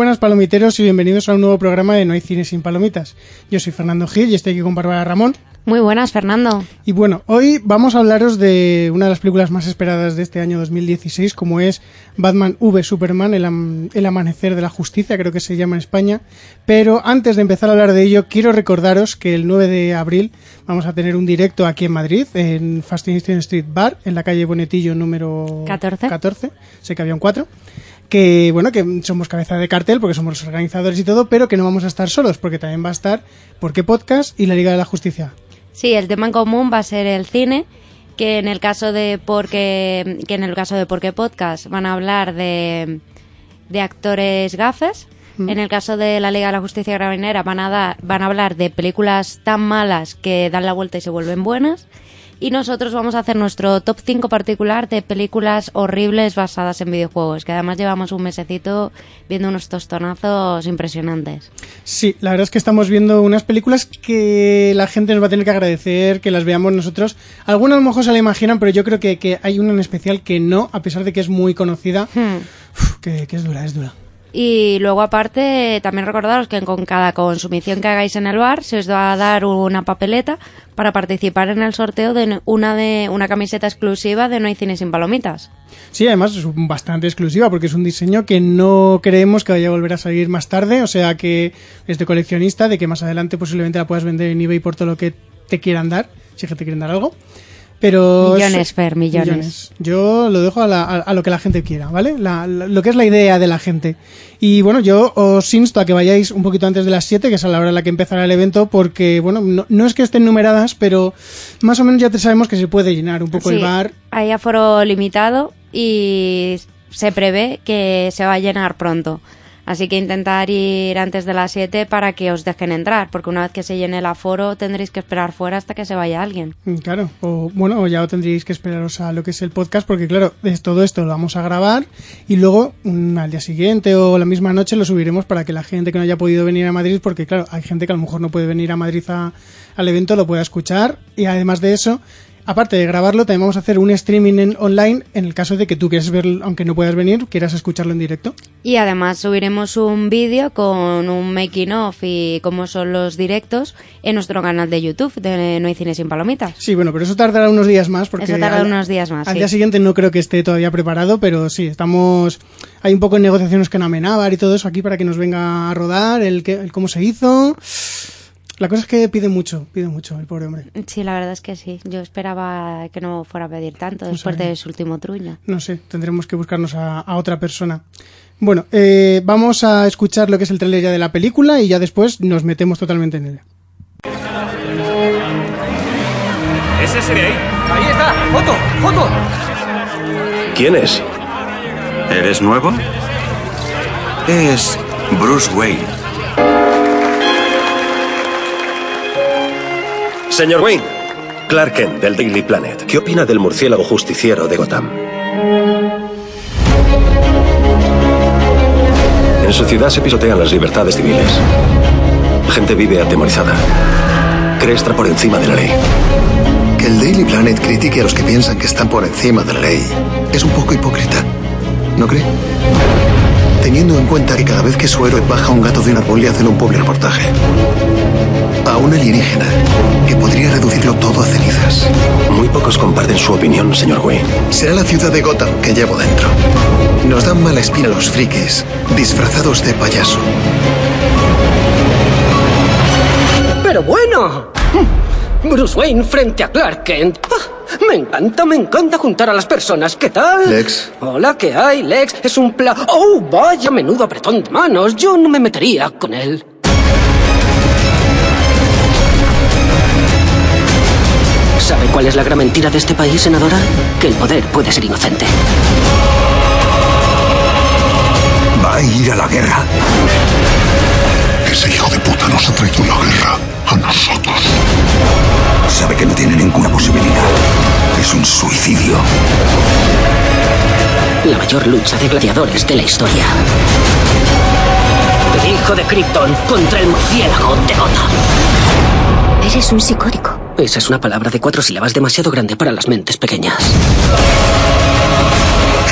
Buenas palomiteros y bienvenidos a un nuevo programa de No hay cine sin palomitas. Yo soy Fernando Gil y estoy aquí con Bárbara Ramón. Muy buenas, Fernando. Y bueno, hoy vamos a hablaros de una de las películas más esperadas de este año 2016, como es Batman v Superman, el, am- el amanecer de la justicia, creo que se llama en España. Pero antes de empezar a hablar de ello, quiero recordaros que el 9 de abril vamos a tener un directo aquí en Madrid, en Fascination Street Bar, en la calle Bonetillo número 14. 14. Sé que había un 4 que bueno que somos cabeza de cartel porque somos los organizadores y todo pero que no vamos a estar solos porque también va a estar Porque Podcast y la Liga de la Justicia Sí, el tema en común va a ser el cine, que en el caso de porque que en el caso de porque podcast van a hablar de, de actores gafes. En el caso de la Liga de la Justicia Gravinera van a dar, van a hablar de películas tan malas que dan la vuelta y se vuelven buenas. Y nosotros vamos a hacer nuestro top 5 particular de películas horribles basadas en videojuegos, que además llevamos un mesecito viendo unos tostonazos impresionantes. Sí, la verdad es que estamos viendo unas películas que la gente nos va a tener que agradecer que las veamos nosotros. Algunas a lo mejor se la imaginan, pero yo creo que, que hay una en especial que no, a pesar de que es muy conocida. Hmm. Uf, que, que es dura, es dura. Y luego aparte, también recordaros que con cada consumición que hagáis en el bar se os va a dar una papeleta para participar en el sorteo de una de una camiseta exclusiva de No hay cine sin palomitas. Sí, además es bastante exclusiva porque es un diseño que no creemos que vaya a volver a salir más tarde, o sea que es de coleccionista, de que más adelante posiblemente la puedas vender en eBay por todo lo que te quieran dar, si es que te quieren dar algo. Pero Millones, Fer, millones. Yo lo dejo a, la- a- a lo que la gente quiera, ¿vale? La- la- lo que es la idea de la gente. Y bueno, yo os insto a que vayáis un poquito antes de las 7, que es a la hora en la que empezará el evento, porque, bueno, no, no es que estén numeradas, pero más o menos ya te sabemos que se puede llenar un poco el bar. Hay aforo limitado y se prevé que se va a llenar pronto. Así que intentar ir antes de las 7 para que os dejen entrar, porque una vez que se llene el aforo tendréis que esperar fuera hasta que se vaya alguien. Mm, Claro, o bueno, ya tendríais que esperaros a lo que es el podcast, porque claro, es todo esto lo vamos a grabar y luego mm, al día siguiente o la misma noche lo subiremos para que la gente que no haya podido venir a Madrid, porque claro, hay gente que a lo mejor no puede venir a Madrid a- al evento, lo pueda escuchar y además de eso, aparte de grabarlo, también vamos a hacer un streaming en- online en el caso de que tú quieras verlo, aunque no puedas venir, quieras escucharlo en directo. Y además subiremos un vídeo con un making of y cómo son los directos en nuestro canal de YouTube de No hay cine sin palomitas. Sí, bueno, pero eso tardará unos días más porque Eso tardará al- unos días más, Al sí. día siguiente no creo que esté todavía preparado, pero sí, estamos hay un poco en negociaciones con Amenábar y todo eso aquí para que nos venga a rodar el, que, el cómo se hizo. La cosa es que pide mucho, pide mucho el pobre hombre. Sí, la verdad es que sí. Yo esperaba que no fuera a pedir tanto después de su último truño. No sé, tendremos que buscarnos a, a otra persona. Bueno, eh, vamos a escuchar lo que es el trailer ya de la película y ya después nos metemos totalmente en ella. ¿Es ese de ahí? Ahí está, foto, foto. ¿Quién es? ¿Eres nuevo? Es Bruce Wayne. Señor Wayne, Clark Kent del Daily Planet. ¿Qué opina del murciélago justiciero de Gotham? En su ciudad se pisotean las libertades civiles. Gente vive atemorizada. Cree estar por encima de la ley. Que el Daily Planet critique a los que piensan que están por encima de la ley es un poco hipócrita, ¿no cree? Teniendo en cuenta que cada vez que su héroe baja un gato de un árbol le hacen un pobre reportaje. A un alienígena que podría reducirlo todo a cenizas. Muy pocos comparten su opinión, señor Wayne. Será la ciudad de Gotham que llevo dentro. Nos dan mala espina los frikis, disfrazados de payaso. Pero bueno. Bruce Wayne frente a Clark Kent. Ah, me encanta, me encanta juntar a las personas. ¿Qué tal? Lex. Hola, ¿qué hay, Lex? Es un pla... ¡Oh, vaya menudo apretón de manos! Yo no me metería con él. ¿Sabe cuál es la gran mentira de este país, senadora? Que el poder puede ser inocente. Va a ir a la guerra. Ese hijo de puta nos ha traído la guerra a nosotros. Sabe que no tiene ninguna posibilidad. Es un suicidio. La mayor lucha de gladiadores de la historia. El hijo de Krypton contra el murciélago de Gotham. Eres un psicótico. Esa es una palabra de cuatro sílabas demasiado grande para las mentes pequeñas.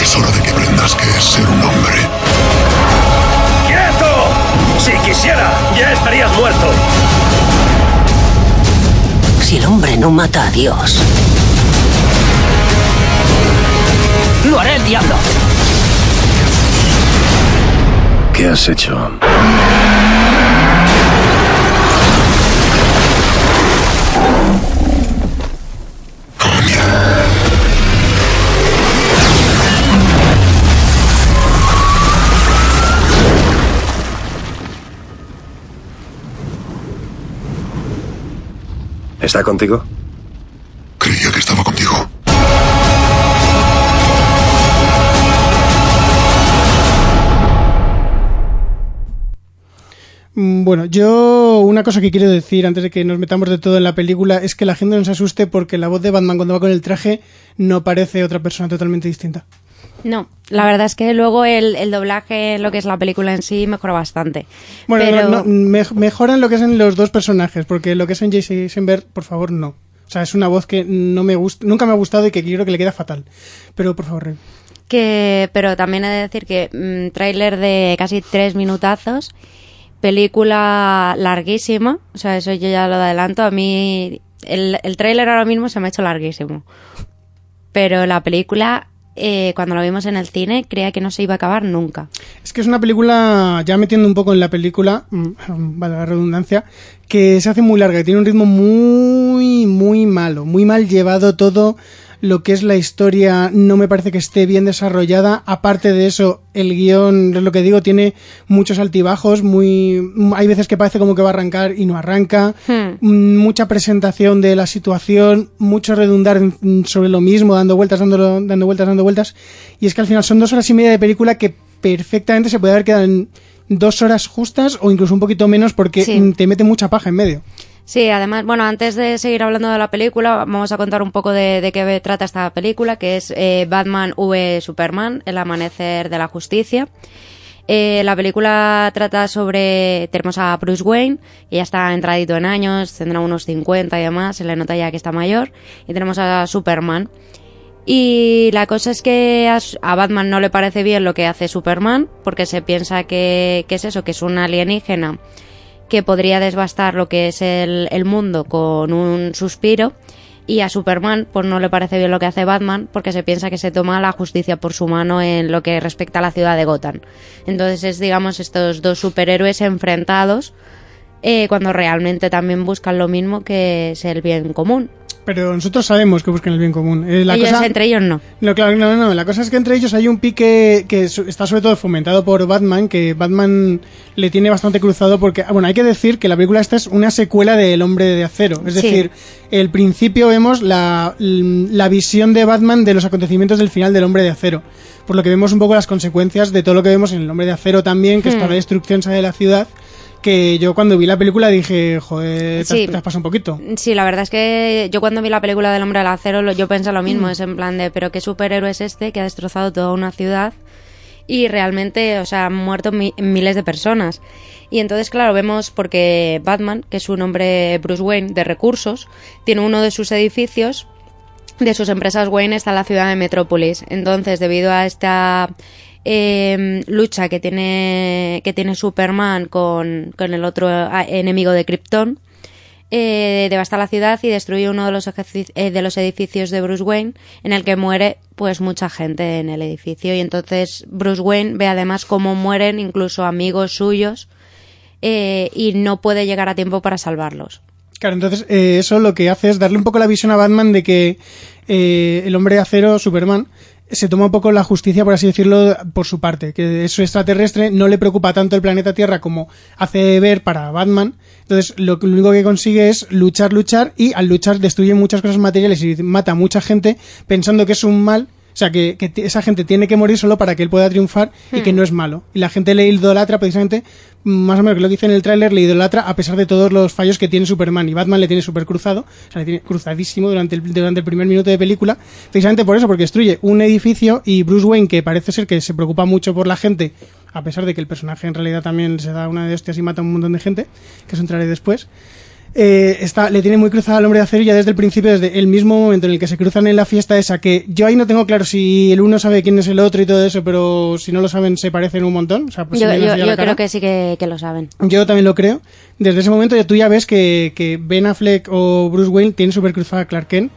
Es hora de que aprendas qué es ser un hombre. ¡Quieto! Si quisiera, ya estarías muerto. Si el hombre no mata a Dios, lo hará el diablo. ¿Qué has hecho? ¿Está contigo? Creía que estaba contigo. Mm, Bueno, yo una cosa que quiero decir antes de que nos metamos de todo en la película es que la gente no se asuste porque la voz de Batman cuando va con el traje no parece otra persona totalmente distinta. No, la verdad es que luego el, el doblaje, lo que es la película en sí, mejora bastante. Bueno, Pero- no, no, me- mejoran lo que es en los dos personajes, porque lo que es en Jesse Eisenberg, por favor, no. O sea, es una voz que no me gusta, nunca me ha gustado y que creo que le queda fatal. Pero por favor, que pero también he de decir que mm, tráiler de casi tres minutazos película larguísima o sea eso yo ya lo adelanto a mí el, el tráiler ahora mismo se me ha hecho larguísimo pero la película eh, cuando la vimos en el cine creía que no se iba a acabar nunca. Es que es una película, ya metiendo un poco en la película, mm, vale la redundancia, que se hace muy larga y tiene un ritmo muy, muy malo, muy mal llevado todo lo que es la historia, no me parece que esté bien desarrollada. Aparte de eso, el guion, es lo que digo, tiene muchos altibajos, muy, hay veces que parece como que va a arrancar y no arranca. Hmm. Mm, mucha presentación de la situación, mucho redundar en- sobre lo mismo, dando vueltas, dando, dando vueltas, dando vueltas. Y es que al final son dos horas y media de película que perfectamente se puede haber quedado en dos horas justas o incluso un poquito menos porque Sí. mm, te mete mucha paja en medio. Sí, además, bueno, antes de seguir hablando de la película, vamos a contar un poco de, qué trata esta película, que es eh, Batman v Superman, El amanecer de la justicia. Eh, la película trata sobre, tenemos a Bruce Wayne, que ya está entradito en años, tendrá unos 50 y demás, se le nota ya que está mayor, y tenemos a Superman. Y la cosa es que a, a Batman no le parece bien lo que hace Superman, porque se piensa que, que es eso, que es un alienígena que podría desbastar lo que es el, el mundo con un suspiro. Y a Superman, pues no le parece bien lo que hace Batman, porque se piensa que se toma la justicia por su mano en lo que respecta a la ciudad de Gotham. Entonces es, digamos, estos dos superhéroes enfrentados, eh, cuando realmente también buscan lo mismo que es el bien común. Pero nosotros sabemos que buscan el bien común. Eh, la ellos cosa- entre ellos no. No, claro, no, no, la cosa es que entre ellos hay un pique que está sobre todo fomentado por Batman, que Batman le tiene bastante cruzado porque, ah, bueno, hay que decir que la película esta es una secuela de El Hombre de Acero. Es Sí. decir, el principio vemos la, la visión de Batman de los acontecimientos del final del Hombre de Acero. Por lo que vemos un poco las consecuencias de todo lo que vemos en El Hombre de Acero también, que es Hmm. toda la destrucción de la ciudad. Que yo cuando vi la película dije, joder, te has- Sí. te has pasado un poquito. Sí, la verdad es que yo cuando vi la película del Hombre del Acero, yo pensé lo mismo, es en plan de, pero qué superhéroe es este que ha destrozado toda una ciudad y realmente, o sea, han muerto mi- miles de personas. Y entonces, claro, vemos porque Batman, que es un hombre Bruce Wayne de recursos, tiene uno de sus edificios de sus empresas Wayne está en la ciudad de Metrópolis. Entonces, debido a esta eh, lucha que tiene, que tiene Superman con, con el otro ah, enemigo de Krypton, eh, devasta la ciudad y destruye uno de los, eh, de los edificios de Bruce Wayne, en el que muere pues mucha gente en el edificio. Y entonces Bruce Wayne ve además cómo mueren incluso amigos suyos eh, y no puede llegar a tiempo para salvarlos. Claro, entonces eh, eso lo que hace es darle un poco la visión a Batman de que eh, el hombre de acero, Superman, se toma un poco la justicia, por así decirlo, por su parte, que es extraterrestre, no le preocupa tanto el planeta Tierra como hace ver para Batman. Entonces, lo, que- lo único que consigue es luchar, luchar, y al luchar destruye muchas cosas materiales y mata a mucha gente pensando que es un mal. O sea, que, que esa gente tiene que morir solo para que él pueda triunfar y que no es malo. Y la gente le idolatra precisamente, más o menos que lo que dice en el tráiler, le idolatra a pesar de todos los fallos que tiene Superman. Y Batman le tiene súper cruzado, o sea, le tiene cruzadísimo durante el, durante el primer minuto de película, precisamente por eso, porque destruye un edificio y Bruce Wayne, que parece ser que se preocupa mucho por la gente, a pesar de que el personaje en realidad también se da una de hostias y mata a un montón de gente, que eso entraré después. Eh, está, le tiene muy cruzado al hombre de acero ya desde el principio, desde el mismo momento en el que se cruzan en la fiesta esa, que yo ahí no tengo claro si el uno sabe quién es el otro y todo eso, pero si no lo saben se parecen un montón. O sea, pues yo creo que sí que, que lo saben. Yo también lo creo. Desde ese momento ya tú ya ves que, que Ben Affleck o Bruce Wayne tienen súper cruzada a Clark Kent,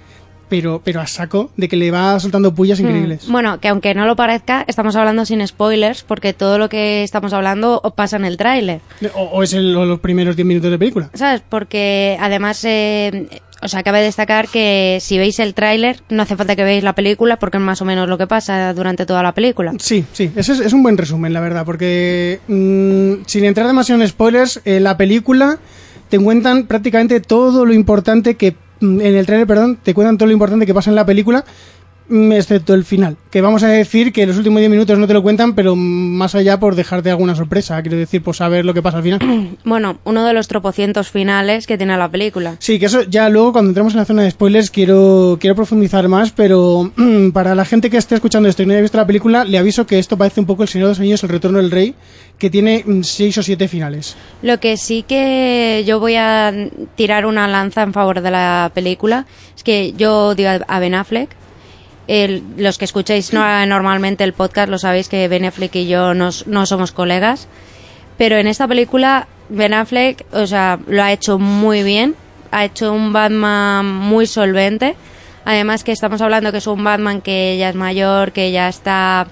pero, pero a saco de que le va soltando pullas increíbles. Mm. Bueno, que aunque no lo parezca, estamos hablando sin spoilers, porque todo lo que estamos hablando pasa en el tráiler. O, o es el- o los primeros 10 minutos de película. ¿Sabes? Porque además, eh, o sea, cabe destacar que si veis el tráiler, no hace falta que veáis la película, porque es más o menos lo que pasa durante toda la película. Sí, sí, ese es, es un buen resumen, la verdad, porque mm, sin entrar demasiado en spoilers, en la película te cuentan prácticamente todo lo importante que, en el trailer, perdón, te cuentan todo lo importante que pasa en la película, excepto el final. Que vamos a decir que los últimos 10 minutos no te lo cuentan, pero mm, más allá por dejarte alguna sorpresa, quiero decir, por saber lo que pasa al final. Bueno, uno de los tropocientos finales que tiene la película. Sí, que eso ya luego cuando entremos en la zona de spoilers quiero, quiero profundizar más, pero mm, para la gente que esté escuchando esto y no haya visto la película, le aviso que esto parece un poco El Señor de los Anillos, El Retorno del Rey, que tiene mm, seis o siete finales. Lo que sí que yo voy a tirar una lanza en favor de la película es que yo a- a Ben Affleck. El- los que escucháis no- normalmente el podcast lo sabéis que Ben Affleck y yo no somos colegas. Pero en esta película Ben Affleck, o sea, lo ha hecho muy bien. Ha hecho un Batman muy solvente. Además que estamos hablando que es un Batman que ya es mayor, que ya está,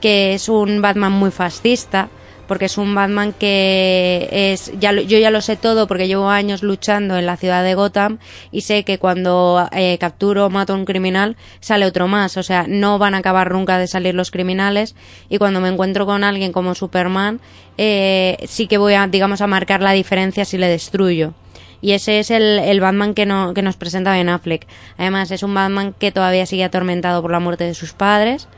que es un Batman muy fascista, porque es un Batman que es, ya yo ya lo sé todo porque llevo años luchando en la ciudad de Gotham y sé que cuando eh, capturo o mato a un criminal sale otro más, o sea, no van a acabar nunca de salir los criminales y cuando me encuentro con alguien como Superman eh, sí que voy a, digamos, a marcar la diferencia si le destruyo. Y ese es el, el Batman que, no, que nos presenta Ben Affleck. Además, es un Batman que todavía sigue atormentado por la muerte de sus padres.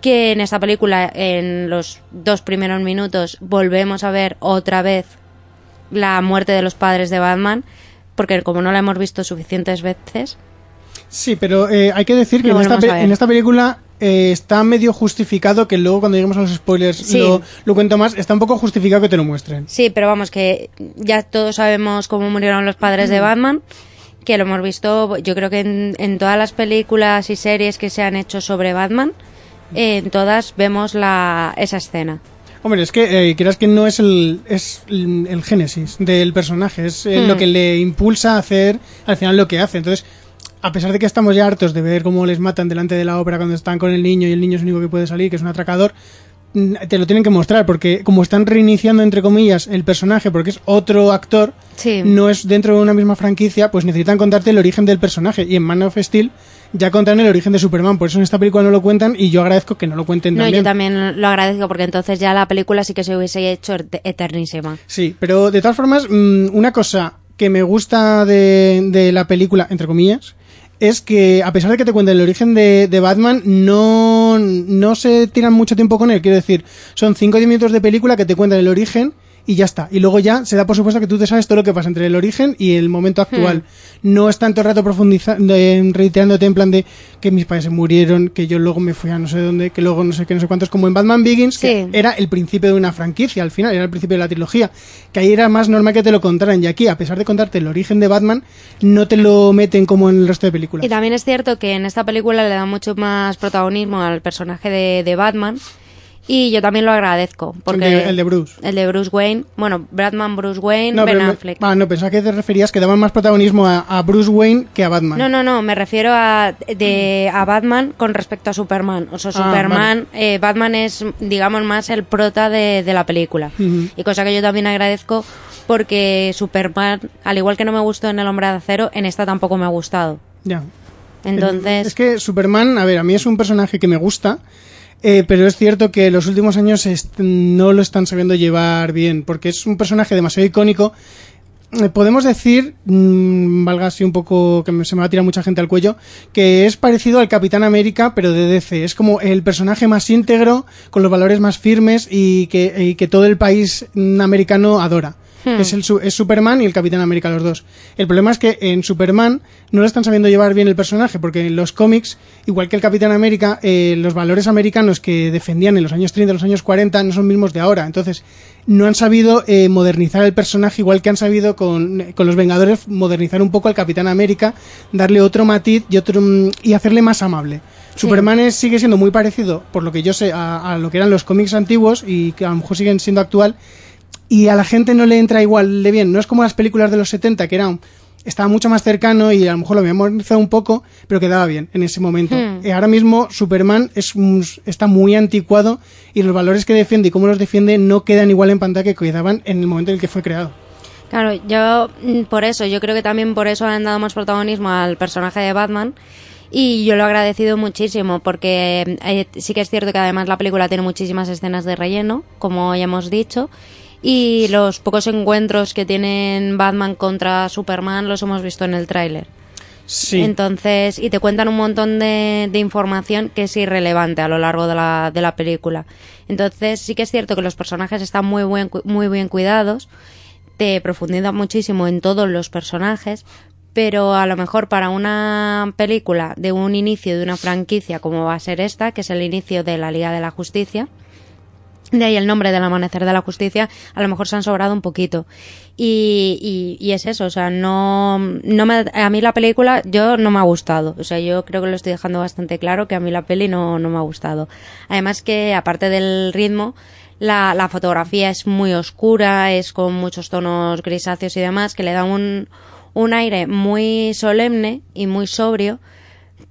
Que en esta película, en los dos primeros minutos, volvemos a ver otra vez la muerte de los padres de Batman. Porque como no la hemos visto suficientes veces, Sí, pero eh, hay que decir que en esta, en película eh, está medio justificado que luego cuando lleguemos a los spoilers Sí. lo, lo cuento más, está un poco justificado que te lo muestren. Sí, pero vamos, que ya todos sabemos cómo murieron los padres de Batman, que lo hemos visto, yo creo que en, en todas las películas y series que se han hecho sobre Batman, en todas vemos la, esa escena. Hombre, es que eh, creas que no es el, es el, el génesis del personaje, es eh, Hmm. lo que le impulsa a hacer al final lo que hace. Entonces, a pesar de que estamos ya hartos de ver cómo les matan delante de la ópera cuando están con el niño y el niño es el único que puede salir, que es un atracador, te lo tienen que mostrar porque como están reiniciando entre comillas el personaje porque es otro actor, Sí. no es dentro de una misma franquicia, pues necesitan contarte el origen del personaje y en Man of Steel ya contaron el origen de Superman, por eso en esta película no lo cuentan y yo agradezco que no lo cuenten No, también. yo también lo agradezco porque entonces ya la película sí que se hubiese hecho et- eternísima. Sí, pero de todas formas, mm, una cosa que me gusta de, de la película, entre comillas, es que a pesar de que te cuenten el origen de, de Batman, no, no se tiran mucho tiempo con él. Quiero decir, son 5 o 10 minutos de película que te cuentan el origen y ya está. Y luego ya se da por supuesto que tú te sabes todo lo que pasa entre el origen y el momento actual. No es tanto rato profundizando, reiterándote en plan de que mis padres se murieron, que yo luego me fui a no sé dónde, que luego no sé qué, no sé cuántos, como en Batman Begins, que era el principio de una franquicia al final, era el principio de la trilogía, que ahí era más normal que te lo contaran y aquí, a pesar de contarte el origen de Batman, no te lo meten como en el resto de películas. Y también es cierto que en esta película le da mucho más protagonismo al personaje de, de Batman y yo también lo agradezco. Porque El de- el de Bruce. El de Bruce Wayne. Bueno, Batman, Bruce Wayne, No, Ben me- Affleck. ah, no, pensaba que te referías que daban más protagonismo a, a Bruce Wayne que a Batman. No, no, no, me refiero a, de, a Batman con respecto a Superman. O sea, Ah, Superman, eh, Batman es, digamos, más el prota de, de la película. Y cosa que yo también agradezco porque Superman, al igual que no me gustó en El Hombre de Acero, en esta tampoco me ha gustado. Ya. Entonces, Es que Superman, a ver, a mí es un personaje que me gusta, eh, pero es cierto que los últimos años no lo están sabiendo llevar bien, porque es un personaje demasiado icónico. Eh, Podemos decir, mm, valga así un poco, que se me va a tirar mucha gente al cuello, que es parecido al Capitán América, pero de DC. Es como el personaje más íntegro, con los valores más firmes y que, todo el país americano adora. Hmm. Es, el, es Superman y el Capitán América, los dos. El problema es que en Superman no lo están sabiendo llevar bien el personaje, porque en los cómics, igual que el Capitán América, eh, los valores americanos que defendían en los años 30, los años 40, no son mismos de ahora. Entonces, no han sabido eh, modernizar el personaje, igual que han sabido con, con los Vengadores modernizar un poco al Capitán América, darle otro matiz y, otro, mm, y hacerle más amable. Superman es- sigue siendo muy parecido, por lo que yo sé, a, a lo que eran los cómics antiguos y que a lo mejor siguen siendo actual, y a la gente no le entra igual de bien. No es como las películas de los 70, que era un- estaba mucho más cercano y a lo mejor lo había modernizado un poco, pero quedaba bien en ese momento. Hmm. Eh, ahora mismo Superman es un- está muy anticuado y los valores que defiende y cómo los defiende no quedan igual en pantalla que quedaban en el momento en el que fue creado. Claro, yo mm, por eso, yo creo que también por eso han dado más protagonismo al personaje de Batman y yo lo he agradecido muchísimo porque eh, sí que es cierto que además la película tiene muchísimas escenas de relleno, como ya hemos dicho, y los pocos encuentros que tienen Batman contra Superman los hemos visto en el tráiler. Sí. Entonces, y te cuentan un montón de, de información que es irrelevante a lo largo de la, de la película. Entonces, sí que es cierto que los personajes están muy, buen, muy bien cuidados, te profundizan muchísimo en todos los personajes, pero a lo mejor para una película de un inicio de una franquicia como va a ser esta, que es el inicio de la Liga de la Justicia, de ahí el nombre del amanecer de la justicia, a lo mejor se han sobrado un poquito. Y, y, y es eso, o sea, no, no me, a mí la película, yo no me ha gustado. O sea, yo creo que lo estoy dejando bastante claro que a mí la peli no, no me ha gustado. Además que, aparte del ritmo, la, la fotografía es muy oscura, es con muchos tonos grisáceos y demás, que le da un, un aire muy solemne y muy sobrio,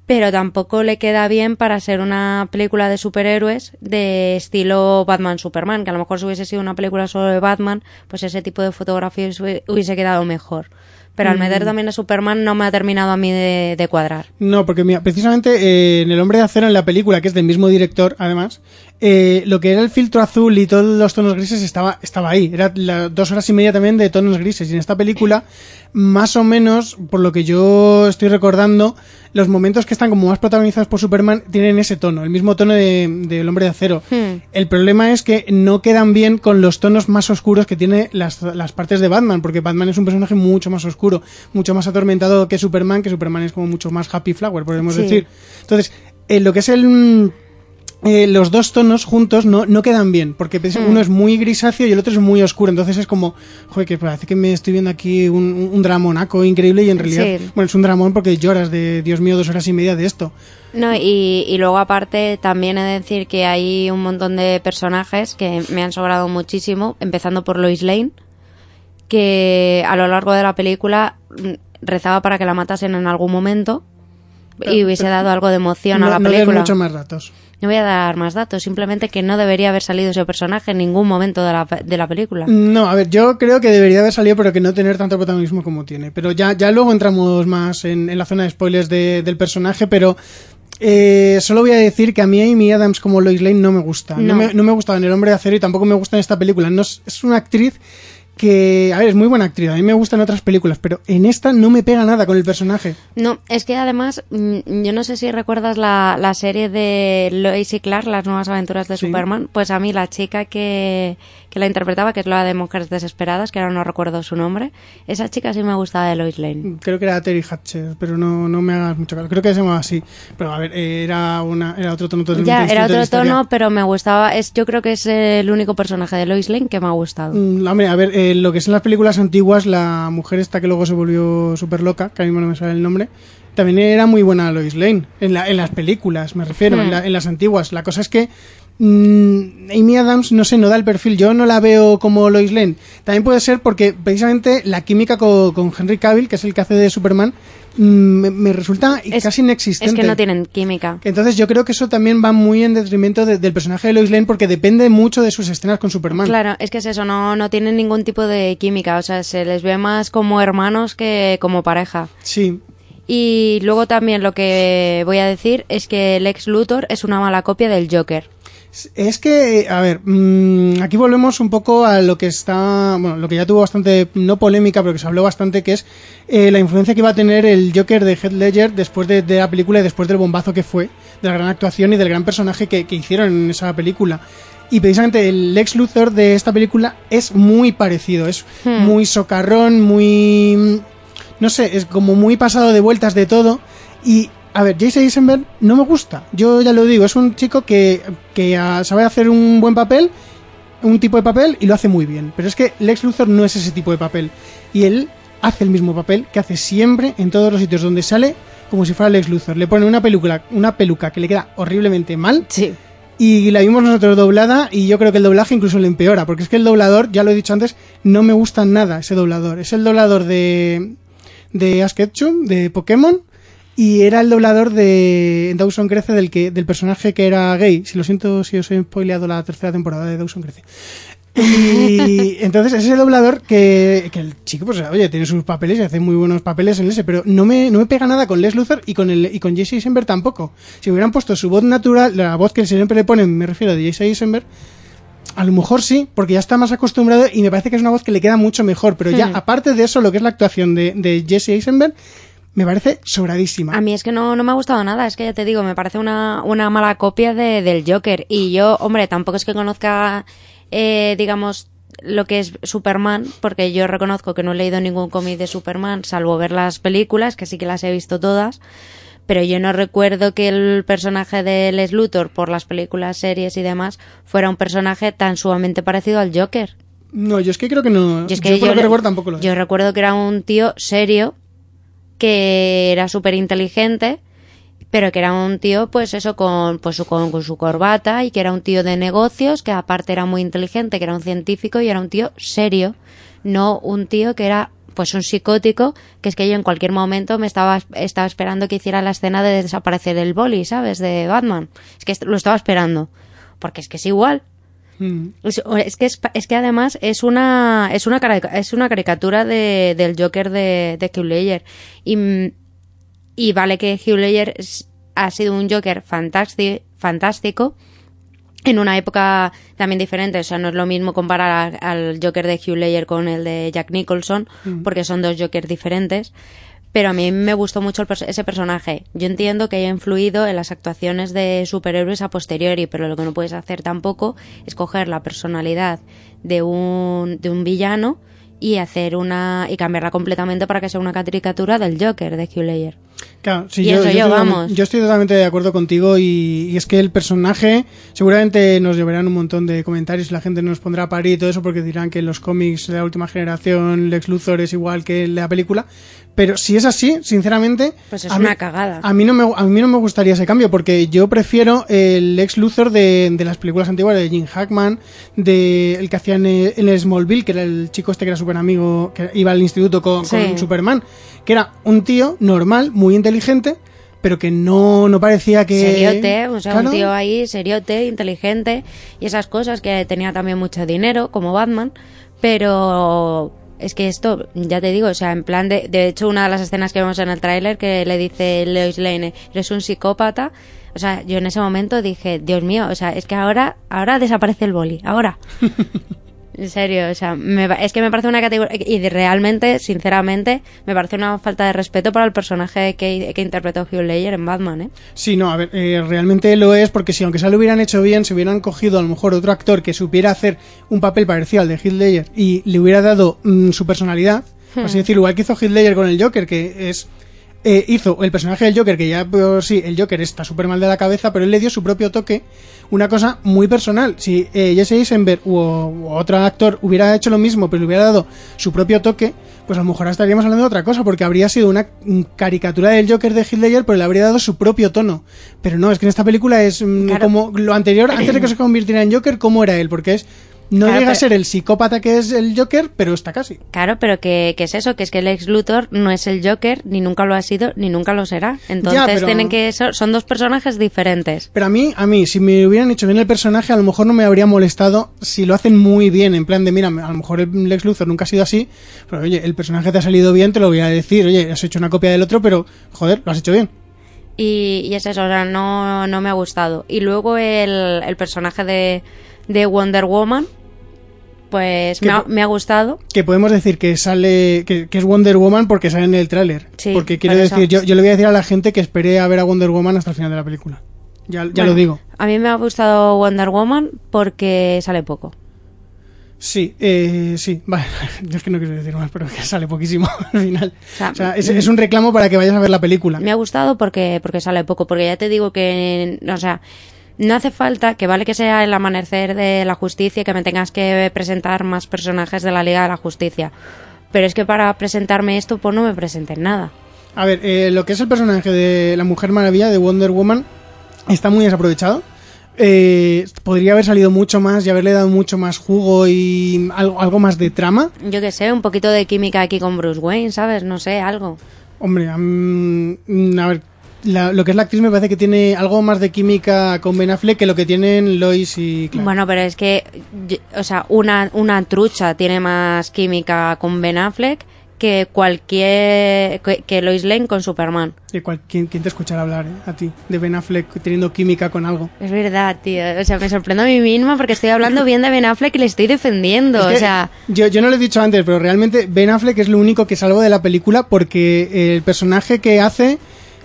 pero tampoco le queda bien para ser una película de superhéroes de estilo Batman Superman, que a lo mejor si hubiese sido una película solo de Batman, pues ese tipo de fotografía hubiese- quedado mejor. Pero al Mm. meter también a Superman no me ha terminado a mí de, de cuadrar. No, porque mira, precisamente eh, en El Hombre de Acero, en la película, que es del mismo director, además, eh, lo que era el filtro azul y todos los tonos grises estaba, estaba ahí. Era la- dos horas y media también de tonos grises. Y en esta película, más o menos, por lo que yo estoy recordando, los momentos que están como más protagonizados por Superman tienen ese tono, el mismo tono de, de El Hombre de Acero. Hmm. El problema es que no quedan bien con los tonos más oscuros que tiene las, las partes de Batman, porque Batman es un personaje mucho más oscuro, mucho más atormentado que Superman, que Superman es como mucho más happy flower, podemos Sí. decir. Entonces, en lo que es el... eh, los dos tonos juntos no, no quedan bien, porque Hmm. uno es muy grisáceo y el otro es muy oscuro, entonces es como, joder, que parece que me estoy viendo aquí un, un- dramonaco increíble y en realidad, Sí. bueno, es un dramón porque lloras de, Dios mío, dos horas y media de esto. No, y, y luego aparte también he de decir que hay un montón de personajes que me han sobrado muchísimo, empezando por Lois Lane, que a lo largo de la película mm, rezaba para que la matasen en algún momento y hubiese dado algo de emoción no, a la no película. muchos más datos. No voy a dar más datos, simplemente que no debería haber salido ese personaje en ningún momento de la, de la película. No, a ver, yo creo que debería haber salido, pero que no tener tanto protagonismo como tiene. Pero ya, ya luego entramos más en, en la zona de spoilers de- del personaje, pero eh, solo voy a decir que a mí Amy Adams como Lois Lane no me gusta. No, No. me, no me gustaba en El Hombre de Acero y tampoco me gusta en esta película. No es, es una actriz que, a ver, es muy buena actriz. A mí me gusta en otras películas, pero en esta no me pega nada con el personaje. No, es que además, mm, yo no sé si recuerdas la, la serie de Lois y Clark, las nuevas aventuras de Sí. Superman. Pues a mí la chica que, que la interpretaba, que es la de Mujeres Desesperadas, que ahora no recuerdo su nombre, esa chica sí me gustaba de Lois Lane. Creo que era Terry Hatcher, pero no, no me hagas mucho caso. Creo que se llamaba así. Pero a ver, eh, era, una, era otro tono totalmente Ya, era otro tono, pero me gustaba. Es, yo creo que es el único personaje de Lois Lane que me ha gustado. Mm, hombre, a ver, eh, lo que son las películas antiguas, la mujer esta que luego se volvió súper loca, que a mí no me sale el nombre, también era muy buena Lois Lane, en, la, en las películas, me refiero, Hmm. en, la- en las antiguas. La cosa es que mm, Amy Adams, no sé, no da el perfil. Yo no la veo como Lois Lane. También puede ser porque precisamente la química co- con, Henry Cavill, que es el que hace de Superman, mm, me, me resulta Es- casi inexistente. Es que no tienen química. Entonces yo creo que eso también va muy en detrimento de- del personaje de Lois Lane porque depende mucho de sus escenas con Superman. Claro, es que es eso, no, no tienen ningún tipo de química, o sea, se les ve más como hermanos que como pareja. Sí. Y luego también lo que voy a decir es que Lex Luthor es una mala copia del Joker. Es que, a ver, mm, aquí volvemos un poco a lo que está, bueno, lo que ya tuvo bastante, no polémica, pero que se habló bastante, que es eh, la influencia que iba a tener el Joker de Heath Ledger después de, de la película y después del bombazo que fue, de la gran actuación y del gran personaje que, que hicieron en esa película. Y precisamente el Lex Luthor de esta película es muy parecido, es Hmm. muy socarrón, muy... no sé, es como muy pasado de vueltas de todo. Y, a ver, Jason Eisenberg no me gusta. Yo ya lo digo, es un chico que, que ah, sabe hacer un buen papel, un tipo de papel, y lo hace muy bien. Pero es que Lex Luthor no es ese tipo de papel. Y él hace el mismo papel que hace siempre en todos los sitios donde sale, como si fuera Lex Luthor. Le pone una peluca, una peluca que le queda horriblemente mal. Sí. Y la vimos nosotros doblada y yo creo que el doblaje incluso le empeora, porque es que el doblador, ya lo he dicho antes, no me gusta nada ese doblador. Es el doblador de, de Ash Ketchum, de Pokémon, y era el doblador de Dawson Crece del, que, del personaje que era gay. Si lo siento si os he spoileado la tercera temporada de Dawson Crece. Y entonces ese doblador que, que el chico, pues oye, tiene sus papeles y hace muy buenos papeles en ese, pero no me, no me pega nada con Les Luthor y con el, y con Jesse Eisenberg tampoco. Si hubieran puesto su voz natural, la voz que siempre le ponen, me refiero a Jesse Eisenberg, a lo mejor sí, porque ya está más acostumbrado y me parece que es una voz que le queda mucho mejor. Pero ya, aparte de eso, lo que es la actuación de, de Jesse Eisenberg, me parece sobradísima. A mí es que no, no me ha gustado nada, es que ya te digo, me parece una, una mala copia de, del Joker. Y yo, hombre, tampoco es que conozca, eh, digamos, lo que es Superman, porque yo reconozco que no he leído ningún cómic de Superman, salvo ver las películas, que sí que las he visto todas. Pero yo no recuerdo que el personaje de Les Luthor, por las películas, series y demás, fuera un personaje tan sumamente parecido al Joker. No, yo es que creo que no. Yo es que por lo que le- recuerdo tampoco lo yo recuerdo que era un tío serio, que era súper inteligente, pero que era un tío, pues eso, con, pues, su- con, con su corbata y que era un tío de negocios, que aparte era muy inteligente, que era un científico y era un tío serio, no un tío que era pues un psicótico, que es que yo en cualquier momento me estaba, estaba esperando que hiciera la escena de desaparecer el boli, ¿sabes? De Batman. Es que lo estaba esperando. Porque es que es igual. Mm. Es, es que es, es que además es una es una es una caricatura de, del Joker de, de Heath Ledger y, mm, y vale que Hugh Ledger ha sido un Joker fantástico fantástico en una época también diferente, o sea, no es lo mismo comparar al Joker de Hugh Ledger con el de Jack Nicholson, Mm. porque son dos Jokers diferentes. Pero a mí me gustó mucho el ese personaje. Yo entiendo que haya influido en las actuaciones de superhéroes a posteriori, pero lo que no puedes hacer tampoco es coger la personalidad de un, de un villano y hacer una y cambiarla completamente para que sea una caricatura del Joker de Ledger. Claro, sí, Y yo, eso yo yo, vamos. yo estoy totalmente de acuerdo contigo y, y es que el personaje seguramente nos llevarán un montón de comentarios y la gente nos pondrá a parir y todo eso porque dirán que en los cómics de la última generación Lex Luthor es igual que en la película, pero si es así, sinceramente, Pues es a una mí- cagada. A mí no me a mí no me gustaría ese cambio porque yo prefiero el Lex Luthor de, de las películas antiguas de Jim Hackman, de el que hacía en, el- en Smallville, que era el chico este que era súper amigo, que iba al instituto con. Superman, que era un tío normal, muy inteligente, pero que no, no parecía que... Seriote, o sea, Claro. un tío ahí seriote, inteligente y esas cosas que tenía también mucho dinero, como Batman, pero es que esto, ya te digo, o sea, en plan de, de hecho, una de las escenas que vemos en el tráiler que le dice Lois Lane, eres un psicópata, o sea, yo en ese momento dije, Dios mío, o sea, es que ahora, ahora desaparece el boli, ahora. En serio, o sea, me es que me parece una categoría. Y realmente, sinceramente, me parece una falta de respeto para el personaje que, que interpretó Hugh Ledger en Batman, ¿eh? Sí, no, a ver, eh, realmente lo es porque si aunque se lo hubieran hecho bien, si hubieran cogido a lo mejor otro actor que supiera hacer un papel parecido al de Ledger y le hubiera dado mm, su personalidad, Hmm. así decirlo, igual que hizo Ledger con el Joker, que es eh, hizo el personaje del Joker, que ya por sí, el Joker está súper mal de la cabeza, pero él le dio su propio toque, una cosa muy personal. Si eh, Jesse Eisenberg u, u otro actor hubiera hecho lo mismo, pero le hubiera dado su propio toque, pues a lo mejor estaríamos hablando de otra cosa, porque habría sido una caricatura del Joker de Ledger, pero le habría dado su propio tono. Pero no, es que en esta película es mm, Claro. como lo anterior, antes de que se convirtiera en Joker, ¿cómo era él? Porque es... No Claro, llega a ser el psicópata que es el Joker, pero está casi. Claro, pero que, que es eso, que es que el ex Luthor no es el Joker, ni nunca lo ha sido, ni nunca lo será. Entonces pero- tienen que ser, son dos personajes diferentes. Pero a mí, a mí, si me hubieran hecho bien el personaje, a lo mejor no me habría molestado si lo hacen muy bien, en plan de, mira, a lo mejor el Lex Luthor nunca ha sido así, pero oye, el personaje te ha salido bien, te lo voy a decir, oye, has hecho una copia del otro, pero joder, lo has hecho bien. Y, y es eso, o sea, no, no me ha gustado. Y luego el, el personaje de, de Wonder Woman, pues me ha, me ha gustado. Que podemos decir que sale, que, que es Wonder Woman porque sale en el tráiler. Sí, porque quiero por decir, yo, yo le voy a decir a la gente que espere a ver a Wonder Woman hasta el final de la película. Ya, ya Bueno, lo digo. A mí me ha gustado Wonder Woman porque sale poco. Sí, eh, sí, vale. Yo es que no quiero decir más, pero que sale poquísimo al final. sea, O sea, es, es un reclamo para que vayas a ver la película. Me ha gustado porque, porque sale poco, porque ya te digo que, o sea, no hace falta que vale que sea el amanecer de la justicia y que me tengas que presentar más personajes de la Liga de la Justicia. Pero es que para presentarme esto, pues no me presenten nada. A ver, eh, lo que es el personaje de la Mujer Maravilla, de Wonder Woman, está muy desaprovechado. Eh, podría haber salido mucho más y haberle dado mucho más jugo y algo, algo más de trama. Yo que sé, un poquito de química aquí con Bruce Wayne, ¿sabes? No sé, algo. Hombre, a ver, la- lo que es la actriz me parece que tiene algo más de química con Ben Affleck que lo que tienen Lois y Clark. Bueno, pero es que, o sea, una, una trucha tiene más química con Ben Affleck que cualquier, que, que Lois Lane con Superman. ¿Y cual- ¿quién, quién te escuchará hablar eh, a ti de Ben Affleck teniendo química con algo? Es verdad, tío. O sea, me sorprendo a mí misma porque estoy hablando bien de Ben Affleck y le estoy defendiendo. Es que o sea, yo, yo no lo he dicho antes, pero realmente Ben Affleck es lo único que salvo de la película porque el personaje que hace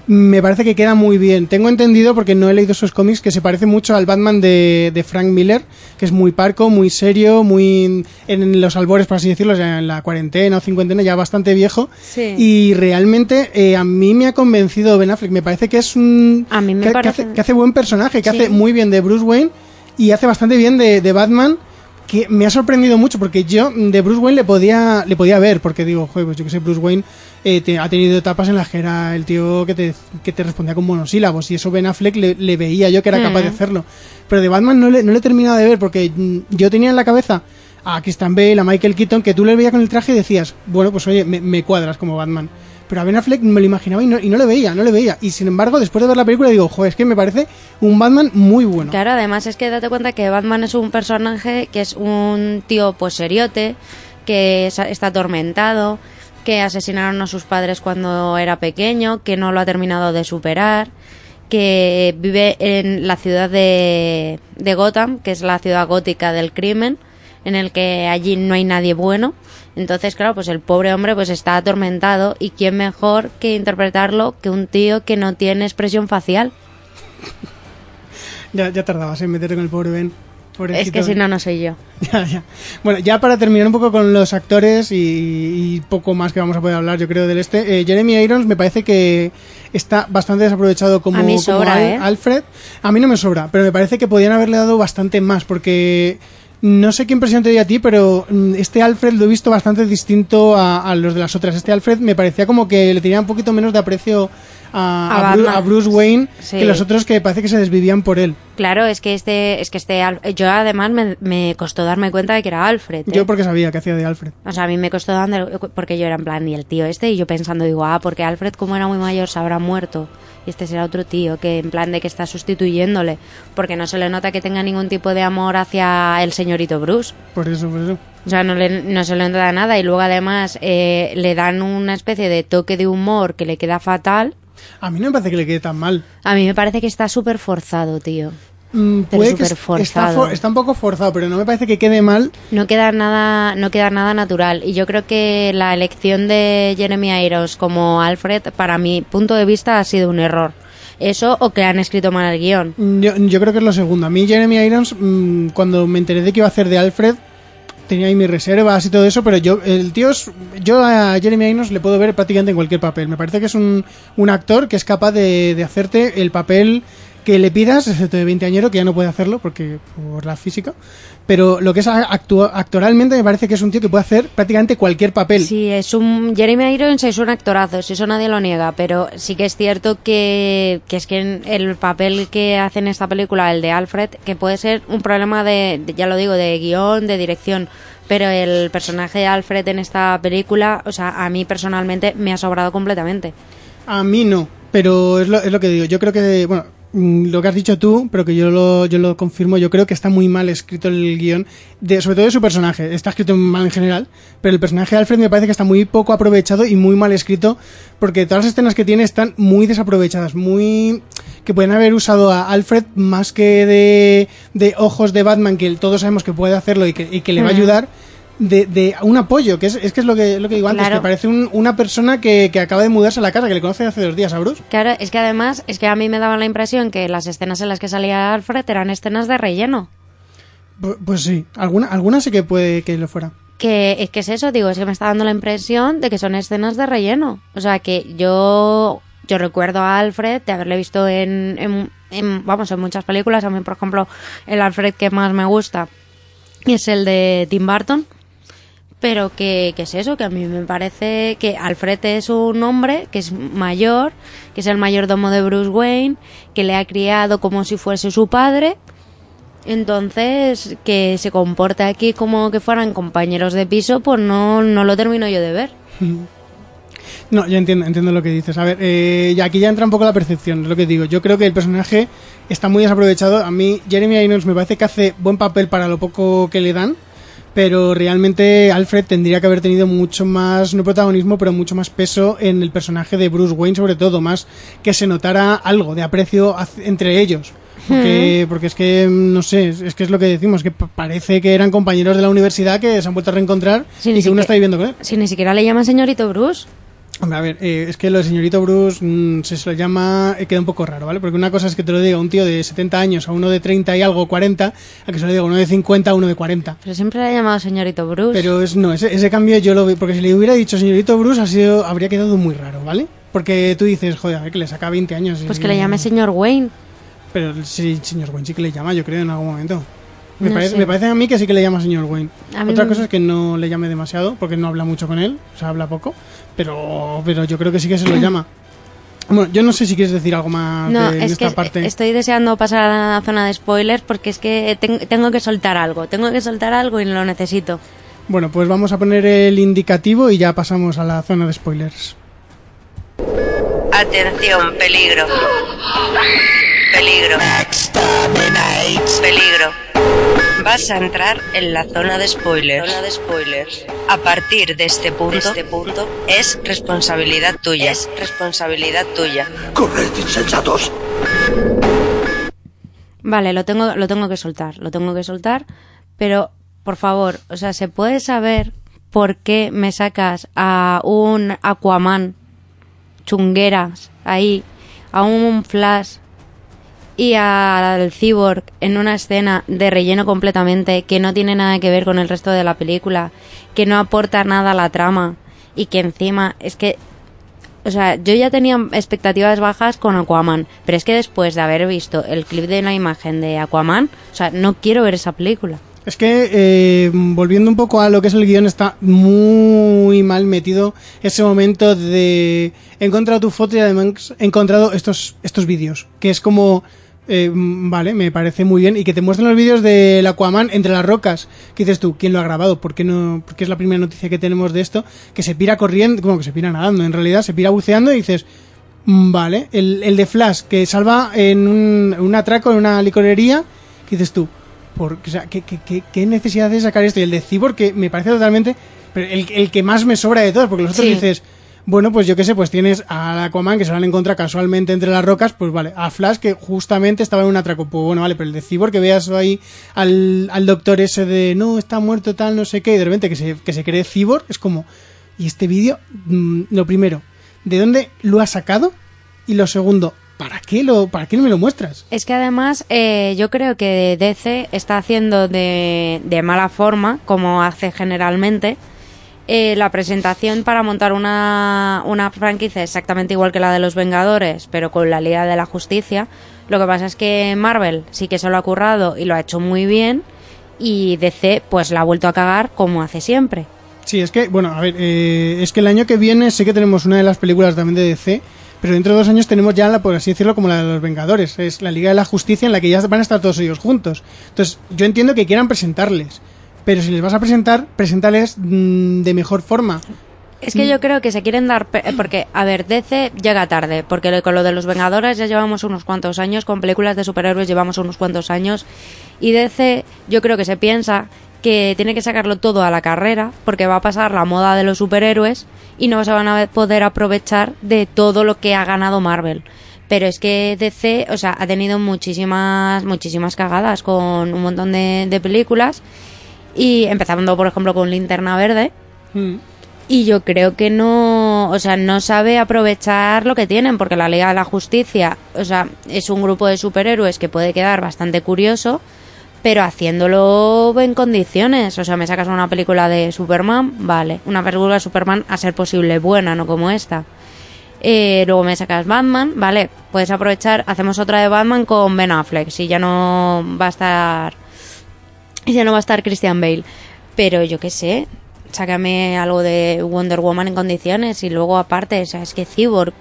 me parece que queda muy bien. Tengo entendido, porque no he leído sus cómics, que se parece mucho al Batman de, de Frank Miller, que es muy parco, muy serio, muy en los albores, por así decirlo, sea, en la cuarentena o cincuentena, ya bastante viejo. Sí. Y realmente eh, a mí me ha convencido Ben Affleck. Me parece que es un... A mí me que, que hace, que hace buen personaje, que Sí. hace muy bien de Bruce Wayne y hace bastante bien de, de Batman que me ha sorprendido mucho porque yo de Bruce Wayne le podía le podía ver porque digo joder pues yo que sé Bruce Wayne eh, te- ha tenido etapas en las que era el tío que te, que te respondía con monosílabos y eso Ben Affleck le, le veía yo que era capaz de Mm. hacerlo pero de Batman no le, no le he terminado de ver porque mm, yo tenía en la cabeza a Christian Bale a Michael Keaton que tú le veías con el traje y decías bueno pues oye me, me cuadras como Batman pero a Ben Affleck me lo imaginaba y no, y no le veía, no le veía. Y sin embargo, después de ver la película digo, joder, es que me parece un Batman muy bueno. claro, además es que date cuenta que Batman es un personaje que es un tío pues seriote, que es- está atormentado, que asesinaron a sus padres cuando era pequeño, que no lo ha terminado de superar, que vive en la ciudad de, de Gotham, que es la ciudad gótica del crimen, en el que allí no hay nadie bueno. Entonces, claro, pues el pobre hombre pues está atormentado y quién mejor que interpretarlo que un tío que no tiene expresión facial. Ya, ya tardabas en meterte con el pobre Ben. Pobrecito Es que si no, no soy yo. Ya, ya. Bueno, ya para terminar un poco con los actores y, y poco más que vamos a poder hablar, yo creo, del este. eh, Jeremy Irons me parece que está bastante desaprovechado como, A mí como sobra, Al- ¿eh? Alfred. A mí no me sobra, pero me parece que podían haberle dado bastante más porque no sé qué impresión te dio a ti, pero mm, este Alfred lo he visto bastante distinto a, a los de las otras. Este Alfred me parecía como que le tenía un poquito menos de aprecio a, A Bru- Bruce Wayne Sí. que los otros que parece que se desvivían por él. Claro, es que este, es que este, yo además me, me costó darme cuenta de que era Alfred. ¿eh? Yo porque sabía que hacía de Alfred. O sea, a mí me costó darme, porque yo era en plan, y el tío este, y yo pensando, digo, ah, porque Alfred como era muy mayor se habrá muerto. Y este será otro tío que en plan de que está sustituyéndole. Porque no se le nota que tenga ningún tipo de amor hacia el señorito Bruce. Por eso, por eso. O sea, no, le, no se le nota nada. Y luego además eh, le dan una especie de toque de humor que le queda fatal. A mí no me parece que le quede tan mal. A mí me parece que está súper forzado, tío. Mm, Pero puede que súper est- forzado. está, for- está un poco forzado, pero no me parece que quede mal. No queda nada, no queda nada natural. Y yo creo que la elección de Jeremy Irons como Alfred, para mi punto de vista, ha sido un error. Eso o que han escrito mal el guion. Mm, Yo, yo creo que es lo segundo. A mí Jeremy Irons, mm, cuando me enteré de que iba a hacer de Alfred, tenía ahí mis reservas y todo eso, pero yo, el tío es, yo a Jeremy Irons le puedo ver prácticamente en cualquier papel. Me parece que es un, un actor que es capaz de, de hacerte el papel que le pidas, excepto de 20 añero, que ya no puede hacerlo porque por la física. Pero lo que es actu- actoralmente me parece que es un tío que puede hacer prácticamente cualquier papel. Sí, es un Jeremy Irons es un actorazo, si eso nadie lo niega, pero sí que es cierto que, que es que el papel que hace en esta película, el de Alfred, que puede ser un problema de, de- ya lo digo, de guion, de dirección, pero el personaje de Alfred en esta película, o sea, a mí personalmente me ha sobrado completamente. A mí no, pero es lo, es lo que digo. Yo creo que, bueno, lo que has dicho tú, pero que yo lo, yo lo confirmo, yo creo que está muy mal escrito el guion, de, sobre todo de su personaje. Está escrito mal en general, pero el personaje de Alfred me parece que está muy poco aprovechado y muy mal escrito, porque todas las escenas que tiene están muy desaprovechadas, muy que pueden haber usado a Alfred más que de, de ojos de Batman, que todos sabemos que puede hacerlo y que, y que le va a Mm. ayudar. De, de un apoyo, que es, es que es lo que, lo que digo antes, Claro. que parece un- una persona que, que acaba de mudarse a la casa, que le conoce hace dos días a Bruce. Claro, es que además, es que a mí me daba la impresión que las escenas en las que salía Alfred eran escenas de relleno. Pu- Pues sí, alguna, alguna sí que puede que lo fuera. Que es que es eso, digo, es que me está dando la impresión de que son escenas de relleno. O sea, que yo yo recuerdo a Alfred de haberle visto en, en- en- vamos, en muchas películas. A mí, por ejemplo, el Alfred que más me gusta es el de Tim Burton. Pero que, que es eso, que a mí me parece que Alfred es un hombre que es mayor, que es el mayordomo de Bruce Wayne, que le ha criado como si fuese su padre. Entonces, que se comporta aquí como que fueran compañeros de piso, pues no, no lo termino yo de ver. No, yo entiendo, entiendo lo que dices. A ver, eh, y aquí ya entra un poco la percepción, es lo que digo. Yo creo que el personaje está muy desaprovechado. A mí, Jeremy Irons me parece que hace buen papel para lo poco que le dan, pero realmente Alfred tendría que haber tenido mucho más, no protagonismo, pero mucho más peso en el personaje de Bruce Wayne, sobre todo, más que se notara algo de aprecio entre ellos. Porque, porque es que, mm, no sé, es que es lo que decimos, que parece que eran compañeros de la universidad que se han vuelto a reencontrar y que uno está viviendo con él. Si ni siquiera le llaman señorito Bruce. Hombre, a ver, eh, es que lo de señorito Bruce mm, se, se lo llama, eh, queda un poco raro, ¿vale? Porque una cosa es que te lo diga un tío de 70 años a uno de 30 y algo, 40, a que se lo diga uno de 50 a uno de 40. Pero siempre le ha llamado señorito Bruce. Pero es, no, ese, ese cambio yo lo veo, porque si le hubiera dicho señorito Bruce ha sido, habría quedado muy raro, ¿vale? Porque tú dices, joder, a ver, que le saca 20 años. y- Pues que le llame señor Wayne. Pero sí, señor Wayne sí que le llama, yo creo, en algún momento. Me, No parece, me parece a mí que sí que le llama señor Wayne. Otra me- cosa es que no le llame demasiado, porque no habla mucho con él, o sea, habla poco, pero, pero yo creo que sí que se lo llama. Bueno, yo no sé si quieres decir algo más No, de, es esta que parte. estoy deseando pasar a la zona de spoilers porque es que ten- tengo que soltar algo. Tengo que soltar algo y lo necesito. Bueno, pues vamos a poner el indicativo y ya pasamos a la zona de spoilers. Atención, peligro. Peligro. Peligro. Vas a entrar en la zona de spoilers. Zona de spoilers. A partir de este punto, este punto es responsabilidad tuya. Es responsabilidad tuya. ¡Corred, insensatos! Vale, lo tengo, lo tengo que soltar, lo tengo que soltar, pero por favor, o sea, ¿se puede saber por qué me sacas a un Aquaman chungueras ahí, a un Flash y al Cyborg en una escena de relleno completamente que no tiene nada que ver con el resto de la película, que no aporta nada a la trama y que encima es que o sea, yo ya tenía expectativas bajas con Aquaman, pero es que después de haber visto el clip de la imagen de Aquaman, o sea, no quiero ver esa película. Es que, eh, volviendo un poco a lo que es el guion, está muy mal metido ese momento de he encontrado tu foto y además he encontrado estos, estos vídeos, que es como, eh, mm, vale, me parece muy bien, y que te muestran los vídeos del Aquaman entre las rocas, que dices tú, ¿quién lo ha grabado? ¿Por qué no? Porque es la primera noticia que tenemos de esto, que se pira corriendo, como que se pira nadando, en realidad se pira buceando y dices, mm, vale, el, el de Flash, que salva en un, un atraco en una licorería, que dices tú, por, o sea, ¿qué, qué, qué, qué necesidad de sacar esto? Y el de Cyborg, que me parece totalmente pero el, el que más me sobra de todos, porque los otros Sí. dices, bueno, pues yo qué sé, pues tienes al Aquaman que se lo han encontrado casualmente entre las rocas, pues vale, a Flash que justamente estaba en un atraco, pues bueno, vale, pero el de Cyborg que veas ahí al, al doctor ese de, no, está muerto tal, no sé qué, y de repente que se, que se cree Cyborg, es como, y este vídeo, mm, lo primero, ¿de dónde lo ha sacado? Y lo segundo, ¿para qué? qué, lo, ¿para qué me lo muestras? Es que además eh, yo creo que DC está haciendo de, de mala forma, como hace generalmente, eh, la presentación para montar una, una franquicia exactamente igual que la de los Vengadores, pero con la Liga de la Justicia. Lo que pasa es que Marvel sí que se lo ha currado y lo ha hecho muy bien y DC pues la ha vuelto a cagar como hace siempre. Sí, es que, bueno, a ver, eh, es que el año que viene sé que tenemos una de las películas también de DC, pero dentro de dos años tenemos ya, la, por así decirlo, como la de los Vengadores. Es la Liga de la Justicia en la que ya van a estar todos ellos juntos. Entonces, yo entiendo que quieran presentarles, pero si les vas a presentar, preséntales mm, de mejor forma. Es que yo creo que se quieren dar... pe- Porque, a ver, DC llega tarde, porque con lo de los Vengadores ya llevamos unos cuantos años, con películas de superhéroes llevamos unos cuantos años, y DC yo creo que se piensa que tiene que sacarlo todo a la carrera, porque va a pasar la moda de los superhéroes y no se van a poder aprovechar de todo lo que ha ganado Marvel. Pero es que DC, o sea, ha tenido muchísimas, muchísimas cagadas con un montón de películas, y empezando, por ejemplo, con Linterna Verde, Mm. y yo creo que no, o sea, no sabe aprovechar lo que tienen, porque la Liga de la Justicia, o sea, es un grupo de superhéroes que puede quedar bastante curioso, pero haciéndolo en condiciones. O sea, me sacas una película de Superman, vale, una película de Superman a ser posible buena, no como esta. Eh, luego me sacas Batman, vale, puedes aprovechar, hacemos otra de Batman con Ben Affleck, si ya no va a estar, ya no va a estar Christian Bale. Pero yo qué sé, sácame algo de Wonder Woman en condiciones y luego aparte, o sea, es que Cyborg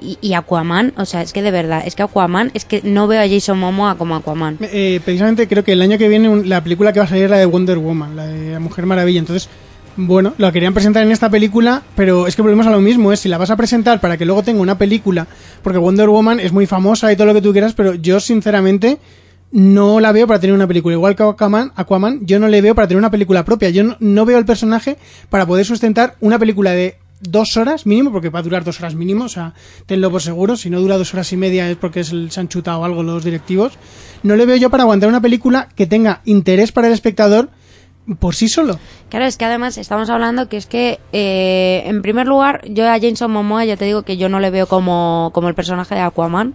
y, y Aquaman, o sea, es que de verdad, es que Aquaman, es que no veo a Jason Momoa como Aquaman. Eh, precisamente creo que el año que viene la película que va a salir es la de Wonder Woman, la de Mujer Maravilla. Entonces, bueno, la querían presentar en esta película, pero es que volvemos a lo mismo, es si la vas a presentar para que luego tenga una película, porque Wonder Woman es muy famosa y todo lo que tú quieras, pero yo sinceramente no la veo para tener una película. Igual que Aquaman, Aquaman yo no le veo para tener una película propia. Yo no, veo el personaje para poder sustentar una película de dos horas mínimo, porque va a durar dos horas mínimo, o sea, tenlo por seguro. Si no dura dos horas y media es porque es el, se han chutado algo los directivos. No le veo yo para aguantar una película que tenga interés para el espectador por sí solo. Claro, es que además estamos hablando que es que, eh, en primer lugar, yo a Jason Momoa ya te digo que yo no le veo como, como el personaje de Aquaman.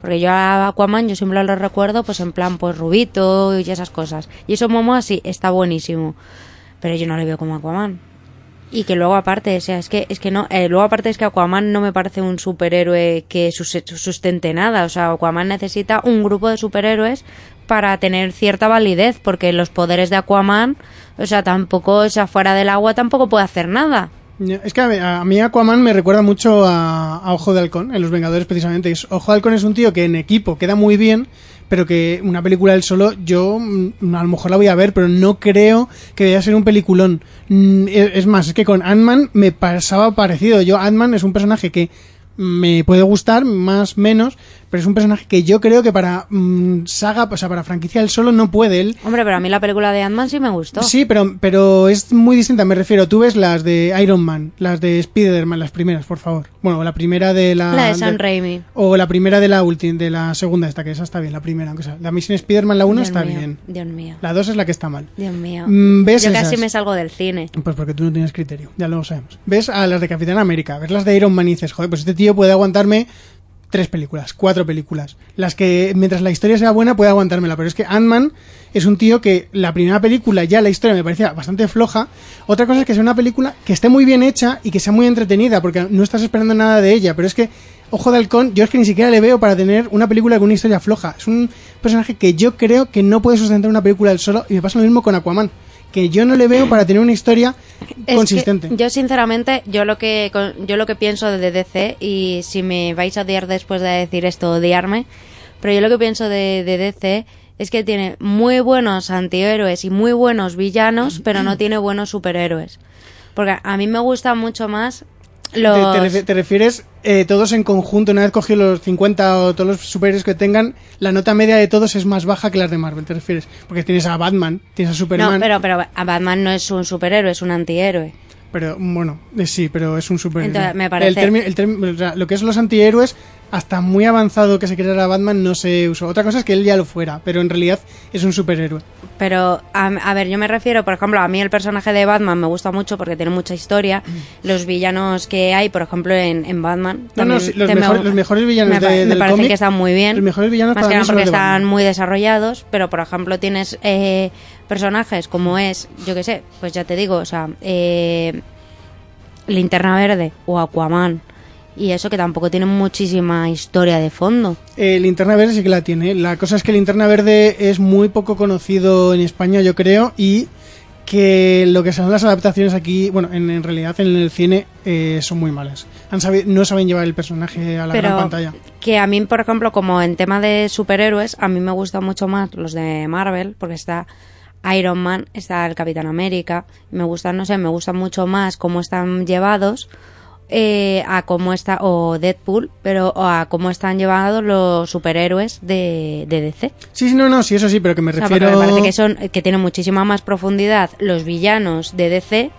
Porque yo a Aquaman yo siempre lo recuerdo pues en plan pues rubito y esas cosas. Y eso Momoa sí, está buenísimo. Pero yo no le veo como Aquaman. Y que luego aparte, o sea, es que, es que no, eh, luego aparte es que Aquaman no me parece un superhéroe que sus- sustente nada. O sea, Aquaman necesita un grupo de superhéroes para tener cierta validez, porque los poderes de Aquaman, o sea, tampoco, o sea, fuera del agua tampoco puede hacer nada. Es que a mí, Aquaman me recuerda mucho a, Ojo de Halcón, en Los Vengadores precisamente. Ojo de Halcón es un tío que en equipo queda muy bien, pero que una película él solo, yo mm, a lo mejor la voy a ver, pero no creo que vaya a ser un peliculón. Mm, Es es más, es que con Ant-Man me pasaba parecido. Yo, Ant-Man es un personaje que me puede gustar, más menos, pero es un personaje que yo creo que para mm, saga, o sea, para franquicia él solo no puede. Él Hombre, pero a mí la película de Ant-Man sí me gustó. Sí, pero, pero es muy distinta, me refiero. Tú ves las de Iron Man, las de Spider-Man, las primeras, por favor. Bueno, la primera de la... La de Sam Raimi. O la primera de la última, de la segunda esta, que esa está bien, la primera, aunque sea. La Mission Spider-Man, la 1 Dios está mío, bien. Dios mío. La 2 es la que está mal. Dios mío. Mm, ¿ves Yo casi me salgo del cine. Pues porque tú no tienes criterio, ya lo sabemos. Ves a las de Capitán América, ves las de Iron Man y dices, joder, pues este tío puede aguantarme tres películas, cuatro películas. Las que, mientras la historia sea buena, puede aguantármela. Pero es que Ant-Man es un tío que la primera película ya la historia me parecía bastante floja. Otra cosa es que sea una película que esté muy bien hecha y que sea muy entretenida, porque no estás esperando nada de ella. Pero es que, Ojo de Halcón, yo es que ni siquiera le veo para tener una película con una historia floja. Es un personaje que yo creo que no puede sustentar una película él solo. Y me pasa lo mismo con Aquaman. Que yo no le veo para tener una historia Es consistente. yo sinceramente, yo lo que yo lo que pienso de DC y si me vais a odiar después de decir esto, odiarme, pero yo lo que pienso de, de DC es que tiene muy buenos antihéroes y muy buenos villanos, pero no tiene buenos superhéroes. Porque a mí me gusta mucho más los te refi- te refieres eh, todos en conjunto, una vez cogido los 50 o todos los superhéroes que tengan, la nota media de todos es más baja que las de Marvel, te refieres. Porque tienes a Batman, tienes a Superman. No, pero pero a Batman no es un superhéroe, es un antihéroe. Pero bueno, eh, sí, pero es un superhéroe. Entonces, me parece- El el termi- o sea, lo que es los antihéroes hasta muy avanzado que se creara Batman no se usó. Otra cosa es que él ya lo fuera, pero en realidad es un superhéroe. Pero, a, a ver, yo me refiero, por ejemplo, a mí el personaje de Batman me gusta mucho porque tiene mucha historia. Los villanos que hay, por ejemplo, en, en Batman. No, no, sí, los, me- mejor- los mejores villanos me, de, me del parecen cómic, que están muy bien. Los mejores villanos Más para que mí porque están muy desarrollados, pero por ejemplo tienes eh, personajes como es, yo que sé, pues ya te digo, o sea, eh, Linterna Verde o Aquaman y eso que tampoco tienen muchísima historia de fondo. Eh, Linterna Verde sí que la tiene. La cosa es que Linterna Verde es muy poco conocido en España, yo creo, y que lo que son las adaptaciones aquí, bueno, en, en realidad en el cine eh, son muy malas. Han sabi- no saben llevar el personaje a la pero gran pantalla. que a mí, por ejemplo, como en tema de superhéroes, a mí me gustan mucho más los de Marvel, porque está Iron Man, está el Capitán América, me gustan, no sé, me gustan mucho más cómo están llevados eh, a cómo está, o Deadpool, pero o a cómo están llevados los superhéroes de, de DC. Sí, sí, no, no, sí, eso sí, pero que me O sea, refiero... me parece que son que tienen muchísima más profundidad los villanos de DC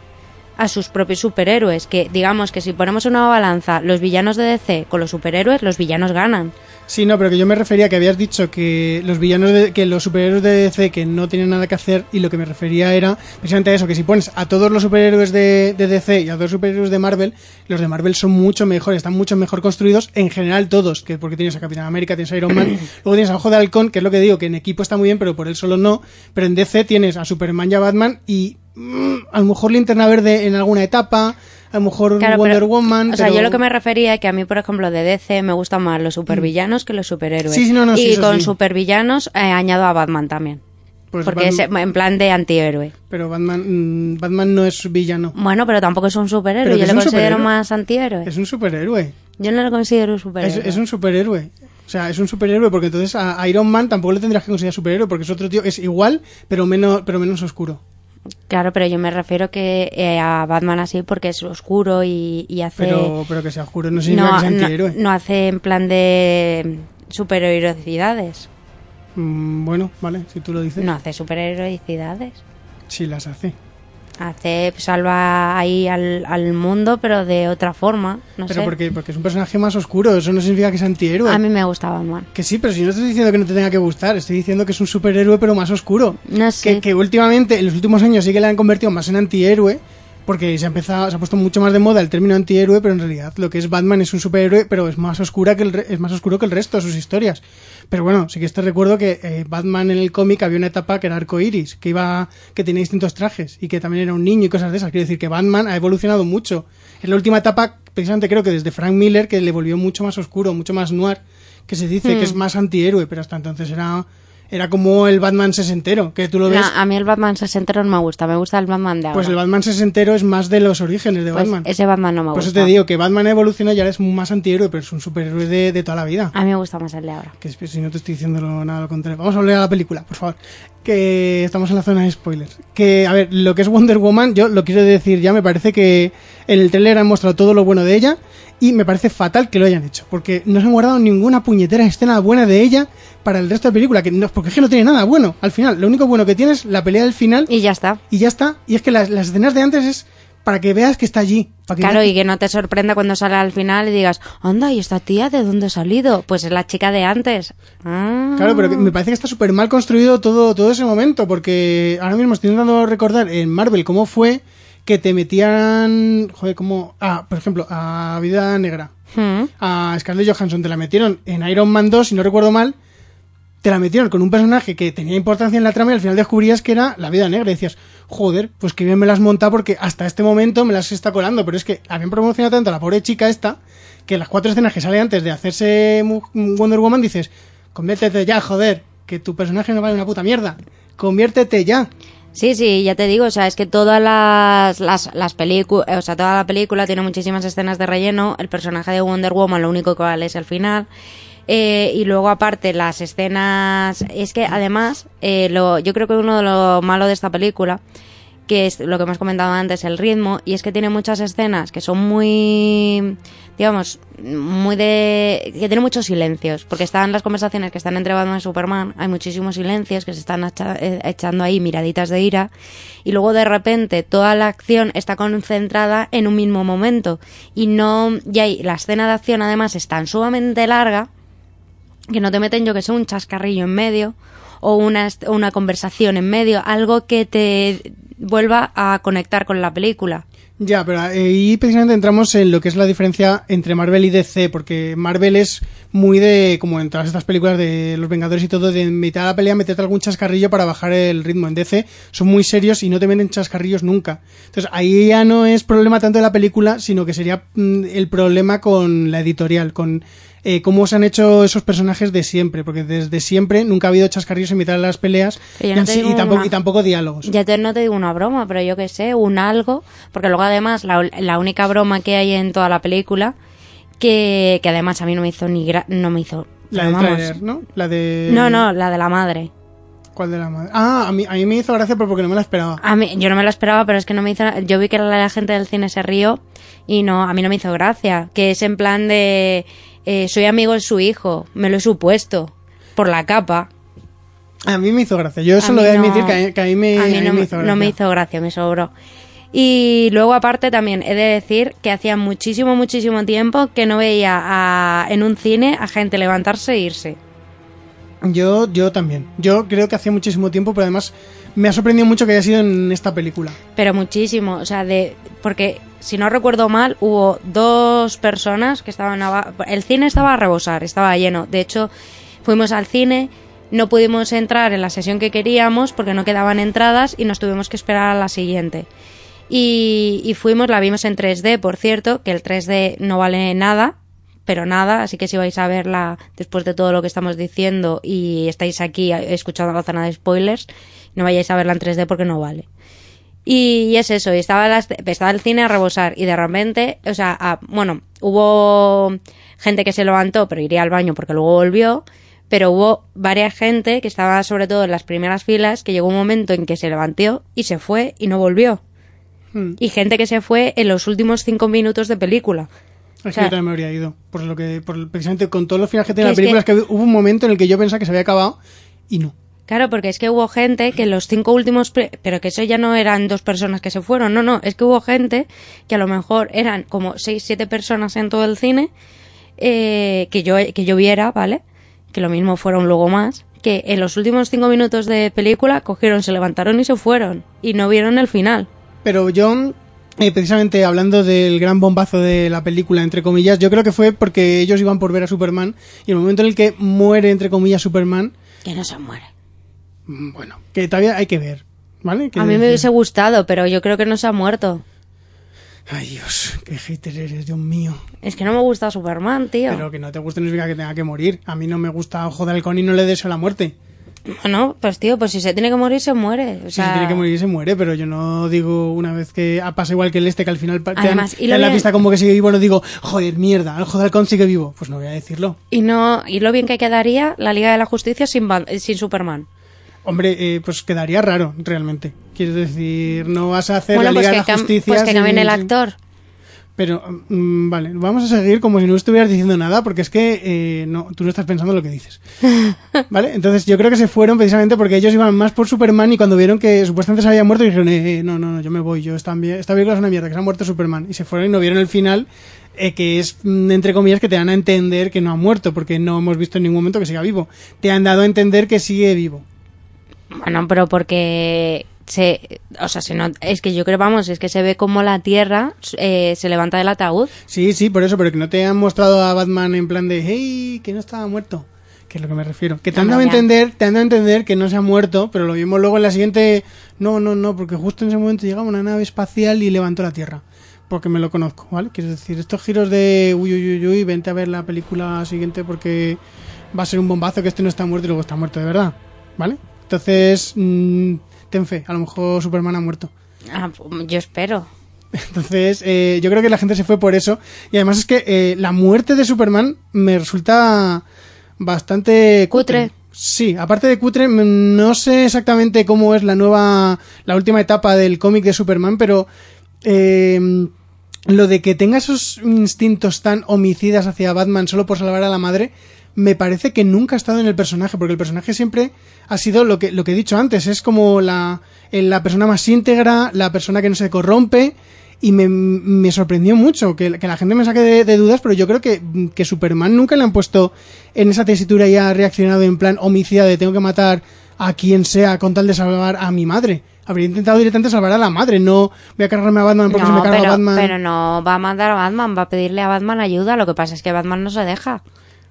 a sus propios superhéroes. Que digamos que si ponemos una balanza los villanos de DC con los superhéroes, los villanos ganan. Sí, no, pero que yo me refería que habías dicho que los villanos, de, que los superhéroes de DC que no tienen nada que hacer y lo que me refería era precisamente a eso, que si pones a todos los superhéroes de, de DC y a todos los superhéroes de Marvel, los de Marvel son mucho mejores, están mucho mejor construidos en general todos, que porque tienes a Capitán América, tienes a Iron Man, luego tienes a Ojo de Halcón, que es lo que digo, que en equipo está muy bien, pero por él solo no, pero en DC tienes a Superman y a Batman y a lo mejor Linterna Verde en alguna etapa, a lo mejor Claro, Wonder pero- Woman, O sea, pero- yo lo que me refería es que a mí, por ejemplo, de DC me gustan más los supervillanos que los superhéroes. Sí, sí, no, no, y con supervillanos eh, añado a Batman también. Pues porque Batman- es en plan de antihéroe. Pero Batman, mm, Batman no es villano. Bueno, pero tampoco es un superhéroe. Yo es le un considero superhéroe. más antihéroe. Es un superhéroe. Yo no lo considero un Es, superhéroe. es un superhéroe. O sea, es un superhéroe porque entonces a Iron Man tampoco le tendrías que considerar superhéroe porque es otro tío es igual, pero menos, pero menos oscuro. Claro, pero yo me refiero que eh, a Batman así porque es oscuro y, y hace... Pero, pero que sea oscuro no significa no, que sea no- antihéroe. no hace en plan de superheroicidades. Mm, bueno, vale, si tú lo dices. No hace superheroicidades. Sí las hace. Hace, salva ahí al, al mundo, pero de otra forma. No pero sé. porque, porque es un personaje más oscuro, eso no significa que sea antihéroe. A mí me gusta Batman. Que sí, pero si no estoy diciendo que no te tenga que gustar, estoy diciendo que es un superhéroe pero más oscuro. No sé. Que, que últimamente, en los últimos años sí que le han convertido más en antihéroe, porque se ha empezado, se ha puesto mucho más de moda el término antihéroe, pero en realidad lo que es Batman es un superhéroe, pero es más oscura que el es más oscuro que el resto de sus historias. Pero bueno, sí que te recuerdo que eh, Batman en el cómic había una etapa que era arcoiris, que iba, que tenía distintos trajes y que también era un niño y cosas de esas. Quiero decir que Batman ha evolucionado mucho. En la última etapa, precisamente creo que desde Frank Miller, que le volvió mucho más oscuro, mucho más noir, que se dice Hmm. que es más antihéroe, pero hasta entonces era, era como el Batman sesentero, que tú lo ves. No, a mí el Batman sesentero no me gusta, me gusta el Batman de ahora. Pues el Batman sesentero es más de los orígenes de Pues Batman. ese Batman no me Por eso gusta. te digo que Batman evoluciona y ahora es más antihéroe, pero es un superhéroe de, de toda la vida. A mí me gusta más el de ahora. Que si no te estoy diciendo nada lo contrario. Vamos a hablar de la película, por favor. Que estamos en la zona de spoilers. Que, a ver, lo que es Wonder Woman, yo lo quiero decir ya, me parece que en el trailer han mostrado todo lo bueno de ella y me parece fatal que lo hayan hecho. Porque no se han guardado ninguna puñetera escena buena de ella para el resto de la película. Que no, porque es que no tiene nada bueno. Al final, lo único bueno que tiene es la pelea del final Y ya está. y ya está. Y es que las, las escenas de antes es para que veas que está allí. Para que Claro, veas y que no te sorprenda cuando sale al final y digas, anda, ¿y esta tía de dónde ha salido? Pues es la chica de antes. Ah. Claro, pero me parece que está súper mal construido todo, todo ese momento, porque ahora mismo estoy intentando recordar en Marvel cómo fue que te metían, joder, como, ah, por ejemplo, a Vida Negra, Hmm. a Scarlett Johansson, te la metieron en Iron Man 2, si no recuerdo mal, te la metieron con un personaje que tenía importancia en la trama y al final descubrías que era la Vida Negra y decías, joder, pues que bien me las monta porque hasta este momento me las está colando, pero es que habían promocionado tanto a la pobre chica esta, que las cuatro escenas que sale antes de hacerse Wonder Woman dices, conviértete ya, joder, que tu personaje no vale una puta mierda, conviértete ya. Sí, sí, ya te digo, o sea, es que todas las, las, las películas, o sea, toda la película tiene muchísimas escenas de relleno, el personaje de Wonder Woman lo único que vale es el final, eh, y luego aparte las escenas, es que además, eh, lo, yo creo que uno de lo malo de esta película, que es lo que hemos comentado antes, el ritmo, y es que tiene muchas escenas que son muy, digamos, muy de... que tiene muchos silencios, porque están las conversaciones que están entre Batman y Superman, hay muchísimos silencios que se están eh, echando ahí miraditas de ira, y luego de repente toda la acción está concentrada en un mismo momento, y no... y ahí la escena de acción además es tan sumamente larga, que no te meten yo que sé un chascarrillo en medio o una, una conversación en medio, algo que te vuelva a conectar con la película. Ya, pero ahí precisamente entramos en lo que es la diferencia entre Marvel y DC, porque Marvel es muy de, como en todas estas películas de los Vengadores y todo, de mitad de la pelea meterte algún chascarrillo para bajar el ritmo. En DC son muy serios y no te meten chascarrillos nunca. Entonces ahí ya no es problema tanto de la película, sino que sería mm, el problema con la editorial, con eh, cómo se han hecho esos personajes de siempre, porque desde siempre nunca ha habido chascarrillos en mitad de las peleas y, no tampoco, una- y tampoco diálogos. Ya te, no te digo una broma, pero yo que sé, un algo, porque luego además la, la única broma que hay en toda la película, que, que además a mí no me hizo ni gra- no me hizo... La del vamos. trailer, ¿no? La de... No, no, la de la madre. ¿Cuál de la madre? Ah, a mí, a mí me hizo gracia porque no me la esperaba. A mí, yo no me lo esperaba, pero es que no me hizo. Yo vi que la, la gente del cine se rió y no, a mí no me hizo gracia. Que es en plan de. Eh, soy amigo de su hijo, me lo he supuesto. Por la capa. A mí me hizo gracia. Yo eso lo voy a no- admitir que a, que a mí me, a mí a mí no, me hizo no gracia. me hizo gracia, me sobró. Y luego aparte también he de decir que hacía muchísimo, muchísimo tiempo que no veía a- en un cine a gente levantarse e irse. Yo, yo también. Yo creo que hacía muchísimo tiempo, pero además me ha sorprendido mucho que haya sido en esta película. Pero muchísimo, o sea, de porque si no recuerdo mal, hubo dos personas que estaban aba- el cine estaba a rebosar, estaba lleno. De hecho, fuimos al cine, no pudimos entrar en la sesión que queríamos porque no quedaban entradas y nos tuvimos que esperar a la siguiente. Y, y fuimos, la vimos en 3D, por cierto, que el 3D no vale nada, pero nada, así que si vais a verla después de todo lo que estamos diciendo y estáis aquí escuchando la zona de spoilers, no vayáis a verla en 3D porque no vale. Y, y es eso, y estaba, estaba el cine a rebosar y de repente, o sea, a- bueno, hubo gente que se levantó, pero iría al baño porque luego volvió, pero hubo varias gente que estaba sobre todo en las primeras filas que llegó un momento en que se levantó y se fue y no volvió. Hmm. Y gente que se fue en los últimos cinco minutos de película. Es que sea- yo también me habría ido. Por lo que, por, precisamente con todos los finales que tiene la que- película, es que hubo un momento en el que yo pensaba que se había acabado y no. Claro, porque es que hubo gente que los cinco últimos, pero que eso ya no eran dos personas que se fueron, no, no, es que hubo gente que a lo mejor eran como seis, siete personas en todo el cine, eh, que yo, que yo viera, ¿vale? Que lo mismo fueron luego más, que en los últimos cinco minutos de película cogieron, se levantaron y se fueron, y no vieron el final. Pero yo, eh, precisamente hablando del gran bombazo de la película, entre comillas, yo creo que fue porque ellos iban por ver a Superman y el momento en el que muere, entre comillas, Superman, Que no se muere. mm, bueno, que todavía hay que ver, ¿vale? A mí me hubiese gustado, pero yo creo que no se ha muerto. Ay, Dios, qué hater eres, Dios mío. Es que no me gusta Superman, tío. Pero que no te guste no significa que tenga que morir. A mí no me gusta Ojo de Halcón y no le deseo la muerte. Bueno, pues tío, pues si se tiene que morir, se muere. O Si sea, se tiene que morir, se muere, pero yo no digo una vez que pasa igual que el este, que al final pa- te dan, Además, y te la pista como que sigue vivo, no digo, joder, mierda, el Ojo de Halcón sigue vivo. Pues no voy a decirlo. Y no y lo bien que quedaría la Liga de la Justicia sin, eh, sin Superman. Hombre, eh, pues quedaría raro, realmente. Quiero decir, no vas a hacer bueno, la pues Liga que, de la Justicia. pues que sin- cambien el sin- actor. Pero, mm, vale, vamos a seguir como si no estuvieras diciendo nada, porque es que eh, no, tú no estás pensando lo que dices. ¿Vale? Entonces yo creo que se fueron precisamente porque ellos iban más por Superman y cuando vieron que supuestamente se había muerto dijeron, eh, eh, no, no, no, yo me voy, yo esta, esta película es una mierda, que se ha muerto Superman. Y se fueron y no vieron el final, eh, que es, mm, entre comillas, que te dan a entender que no ha muerto, porque no hemos visto en ningún momento que siga vivo. Te han dado a entender que sigue vivo. Bueno, pero porque se, o sea, se not- es que yo creo, vamos, es que se ve como la Tierra eh, se levanta del ataúd. Sí, sí, por eso, pero que no te han mostrado a Batman en plan de, hey, que no estaba muerto. Que es lo que me refiero. Que te han No, dado a entender, te han dado a entender que no se ha muerto, pero lo vimos luego en la siguiente. No, no, no, porque justo en ese momento llegaba una nave espacial y levantó la Tierra. Porque me lo conozco, ¿vale? Quiero decir, estos giros de uy, uy, uy, uy, vente a ver la película siguiente porque va a ser un bombazo que este no está muerto y luego está muerto de verdad, ¿vale? Entonces, mm, ten fe, a lo mejor Superman ha muerto. Ah, yo espero. Entonces, eh, yo creo que la gente se fue por eso. Y además es que eh, la muerte de Superman me resulta bastante Cutre. Sí, aparte de cutre, no sé exactamente cómo es la nueva, la última etapa del cómic de Superman, pero eh, lo de que tenga esos instintos tan homicidas hacia Batman solo por salvar a la madre, me parece que nunca ha estado en el personaje, porque el personaje siempre ha sido lo que, lo que he dicho antes, es como la, la persona más íntegra, la persona que no se corrompe, y me, me sorprendió mucho que, que, la gente me saque de, de, dudas, pero yo creo que, que Superman nunca le han puesto en esa tesitura y ha reaccionado en plan homicida de tengo que matar a quien sea con tal de salvar a mi madre. Habría intentado directamente salvar a la madre, no voy a cargarme a Batman porque no, me carga pero, a Batman. Pero no va a mandar a Batman, va a pedirle a Batman ayuda. Lo que pasa es que Batman no se deja.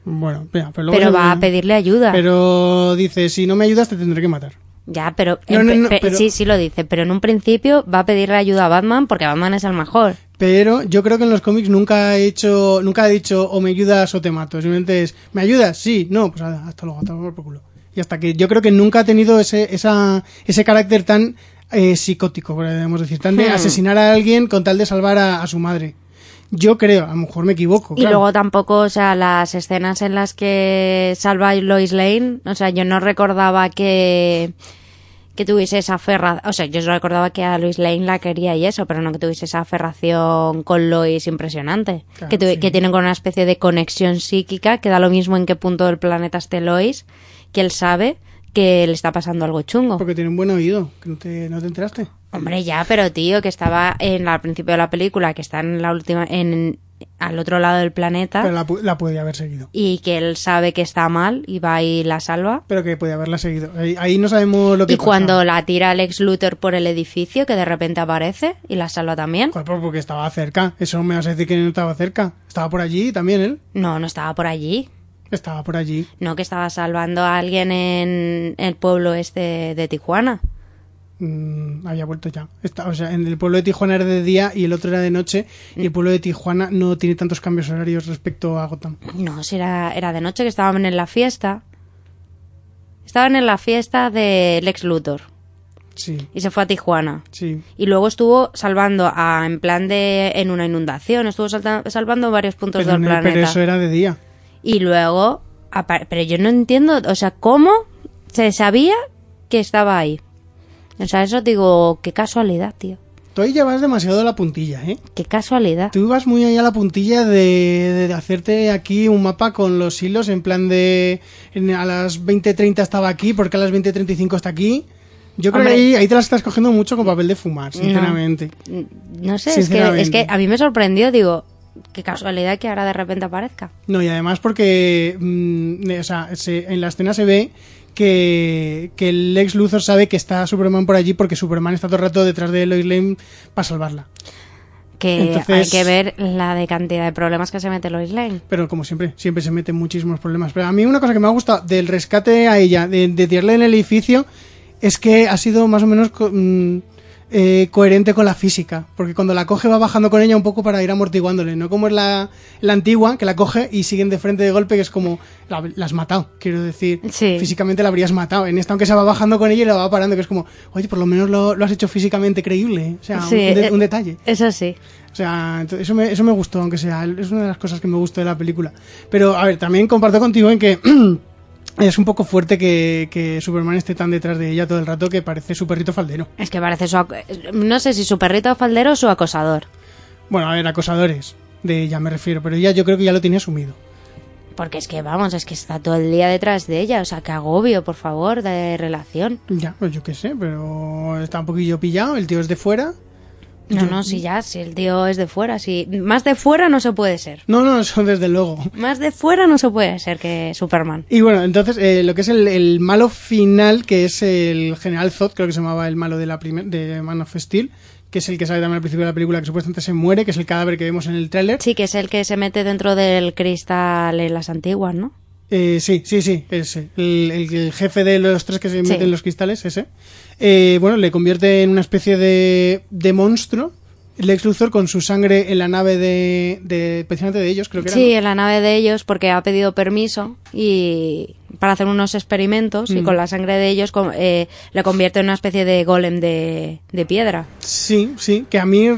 Bueno, pero, pero va a pedirle ayuda. Pero dice, si no me ayudas te tendré que matar. Ya, pero, no, no, no, pero, sí, sí lo dice, pero en un principio va a pedirle ayuda a Batman porque Batman es el mejor. Pero yo creo que en los cómics nunca ha hecho, nunca ha dicho o me ayudas o te mato. Simplemente es, ¿me ayudas? Sí, no, pues hasta luego, hasta luego por culo. Y hasta que yo creo que nunca ha tenido ese, esa, ese carácter tan eh, psicótico, podemos decir, tan de Hmm. asesinar a alguien con tal de salvar a, a su madre. Yo creo, a lo mejor me equivoco. Y claro. luego tampoco, o sea, las escenas en las que salva a Lois Lane, o sea, yo no recordaba que que tuviese esa aferración, o sea, yo recordaba que a Lois Lane la quería y eso, pero no que tuviese esa aferración con Lois impresionante, Claro, que, tu- sí. que tienen con una especie de conexión psíquica, que da lo mismo en qué punto del planeta esté Lois, que él sabe que le está pasando algo chungo. Porque tiene un buen oído, que no te, no te enteraste. Hombre, ya, pero tío, que estaba en la- al principio de la película, que está en la última, en al otro lado del planeta. Pero la, la podía haber seguido. y que él sabe que está mal y va y la salva. Pero que podía haberla seguido. Ahí, ahí no sabemos lo que Y pasa. cuando la tira Lex Luthor por el edificio, que de repente aparece y la salva también. Joder, pues porque estaba cerca. Eso me vas a decir que no estaba cerca. Estaba por allí también él. No, no estaba por allí. Estaba por allí. No, que estaba salvando a alguien en el pueblo este de Tijuana. Mm, había vuelto ya. Está- o sea, en el pueblo de Tijuana era de día y el otro era de noche. Y el pueblo de Tijuana no tiene tantos cambios horarios respecto a Gotham. No, si era, era de noche que estaban en la fiesta. Estaban en la fiesta de Lex Luthor Sí, y se fue a Tijuana. sí. Y luego estuvo salvando a, en plan de, en una inundación, estuvo salta- salvando varios puntos Pero, del planeta. pero eso era de día. Y luego, pero yo no entiendo, o sea, ¿cómo se sabía que estaba ahí? O sea, eso digo, qué casualidad, tío. Tú ahí llevas demasiado la puntilla, ¿eh? Qué casualidad. Tú ibas muy allá a la puntilla de, de hacerte aquí un mapa con los hilos en plan de en- a las 20.30 estaba aquí, porque a las 20.35 está aquí. Yo creo Hombre. que ahí, ahí te las estás cogiendo mucho con papel de fumar, sinceramente. No sé, es que, es que a mí me sorprendió, digo, qué casualidad que ahora de repente aparezca. No, y además porque mm, o sea, se- en la escena se ve que, que el Lex Luthor sabe que está Superman por allí porque Superman está todo el rato detrás de Lois Lane para salvarla. Que Entonces- hay que ver la de cantidad de problemas que se mete Lois Lane. Pero como siempre, siempre se meten muchísimos problemas. Pero a mí una cosa que me ha gustado del rescate a ella, de, de tirarle en el edificio, es que ha sido más o menos mm, eh, coherente con la física. Porque cuando la coge va bajando con ella un poco para ir amortiguándole. No como es la, la antigua, que la coge y siguen de frente de golpe, que es como la, la has matado. Quiero decir, Sí. físicamente la habrías matado. En esta, aunque se va bajando con ella y la va parando, que es como, oye, por lo menos lo, lo has hecho físicamente creíble. O sea, Sí, un, de- eh, un detalle. Eso sí. O sea, eso me, eso me gustó, aunque sea, es una de las cosas que me gustó de la película. Pero, a ver, también comparto contigo en que es un poco fuerte que, que Superman esté tan detrás de ella todo el rato que parece su perrito faldero. Es que parece su... No sé si su perrito faldero o su acosador. Bueno, a ver, acosadores de ella me refiero, pero ella yo creo que ya lo tiene asumido. Porque es que, vamos, es que está todo el día detrás de ella. O sea, que agobio, por favor, de relación. Ya, pues yo qué sé, pero está un poquillo pillado, el tío es de fuera. No, no, si ya, si el tío es de fuera, si más de fuera no se puede ser. No, no, eso desde luego. Más de fuera no se puede ser que Superman. Y bueno, entonces eh, lo que es el, el malo final, que es el General Zod, creo que se llamaba el malo de la primer, de Man of Steel, que es el que sale también al principio de la película, que supuestamente se muere, que es el cadáver que vemos en el tráiler. Sí, que es el que se mete dentro del cristal en las antiguas, ¿no? Eh, sí, sí, sí, ese. El, el- el jefe de los tres que se Sí. meten en los cristales, ese. Eh, bueno, le convierte en una especie de, de monstruo. Lex Luthor con su sangre en la nave de, de precisamente de ellos, creo que era. Sí, ¿no? en la nave de ellos porque ha pedido permiso y para hacer unos experimentos y Mm. con la sangre de ellos eh, le convierte en una especie de golem de, de piedra. Sí, sí, que a mí,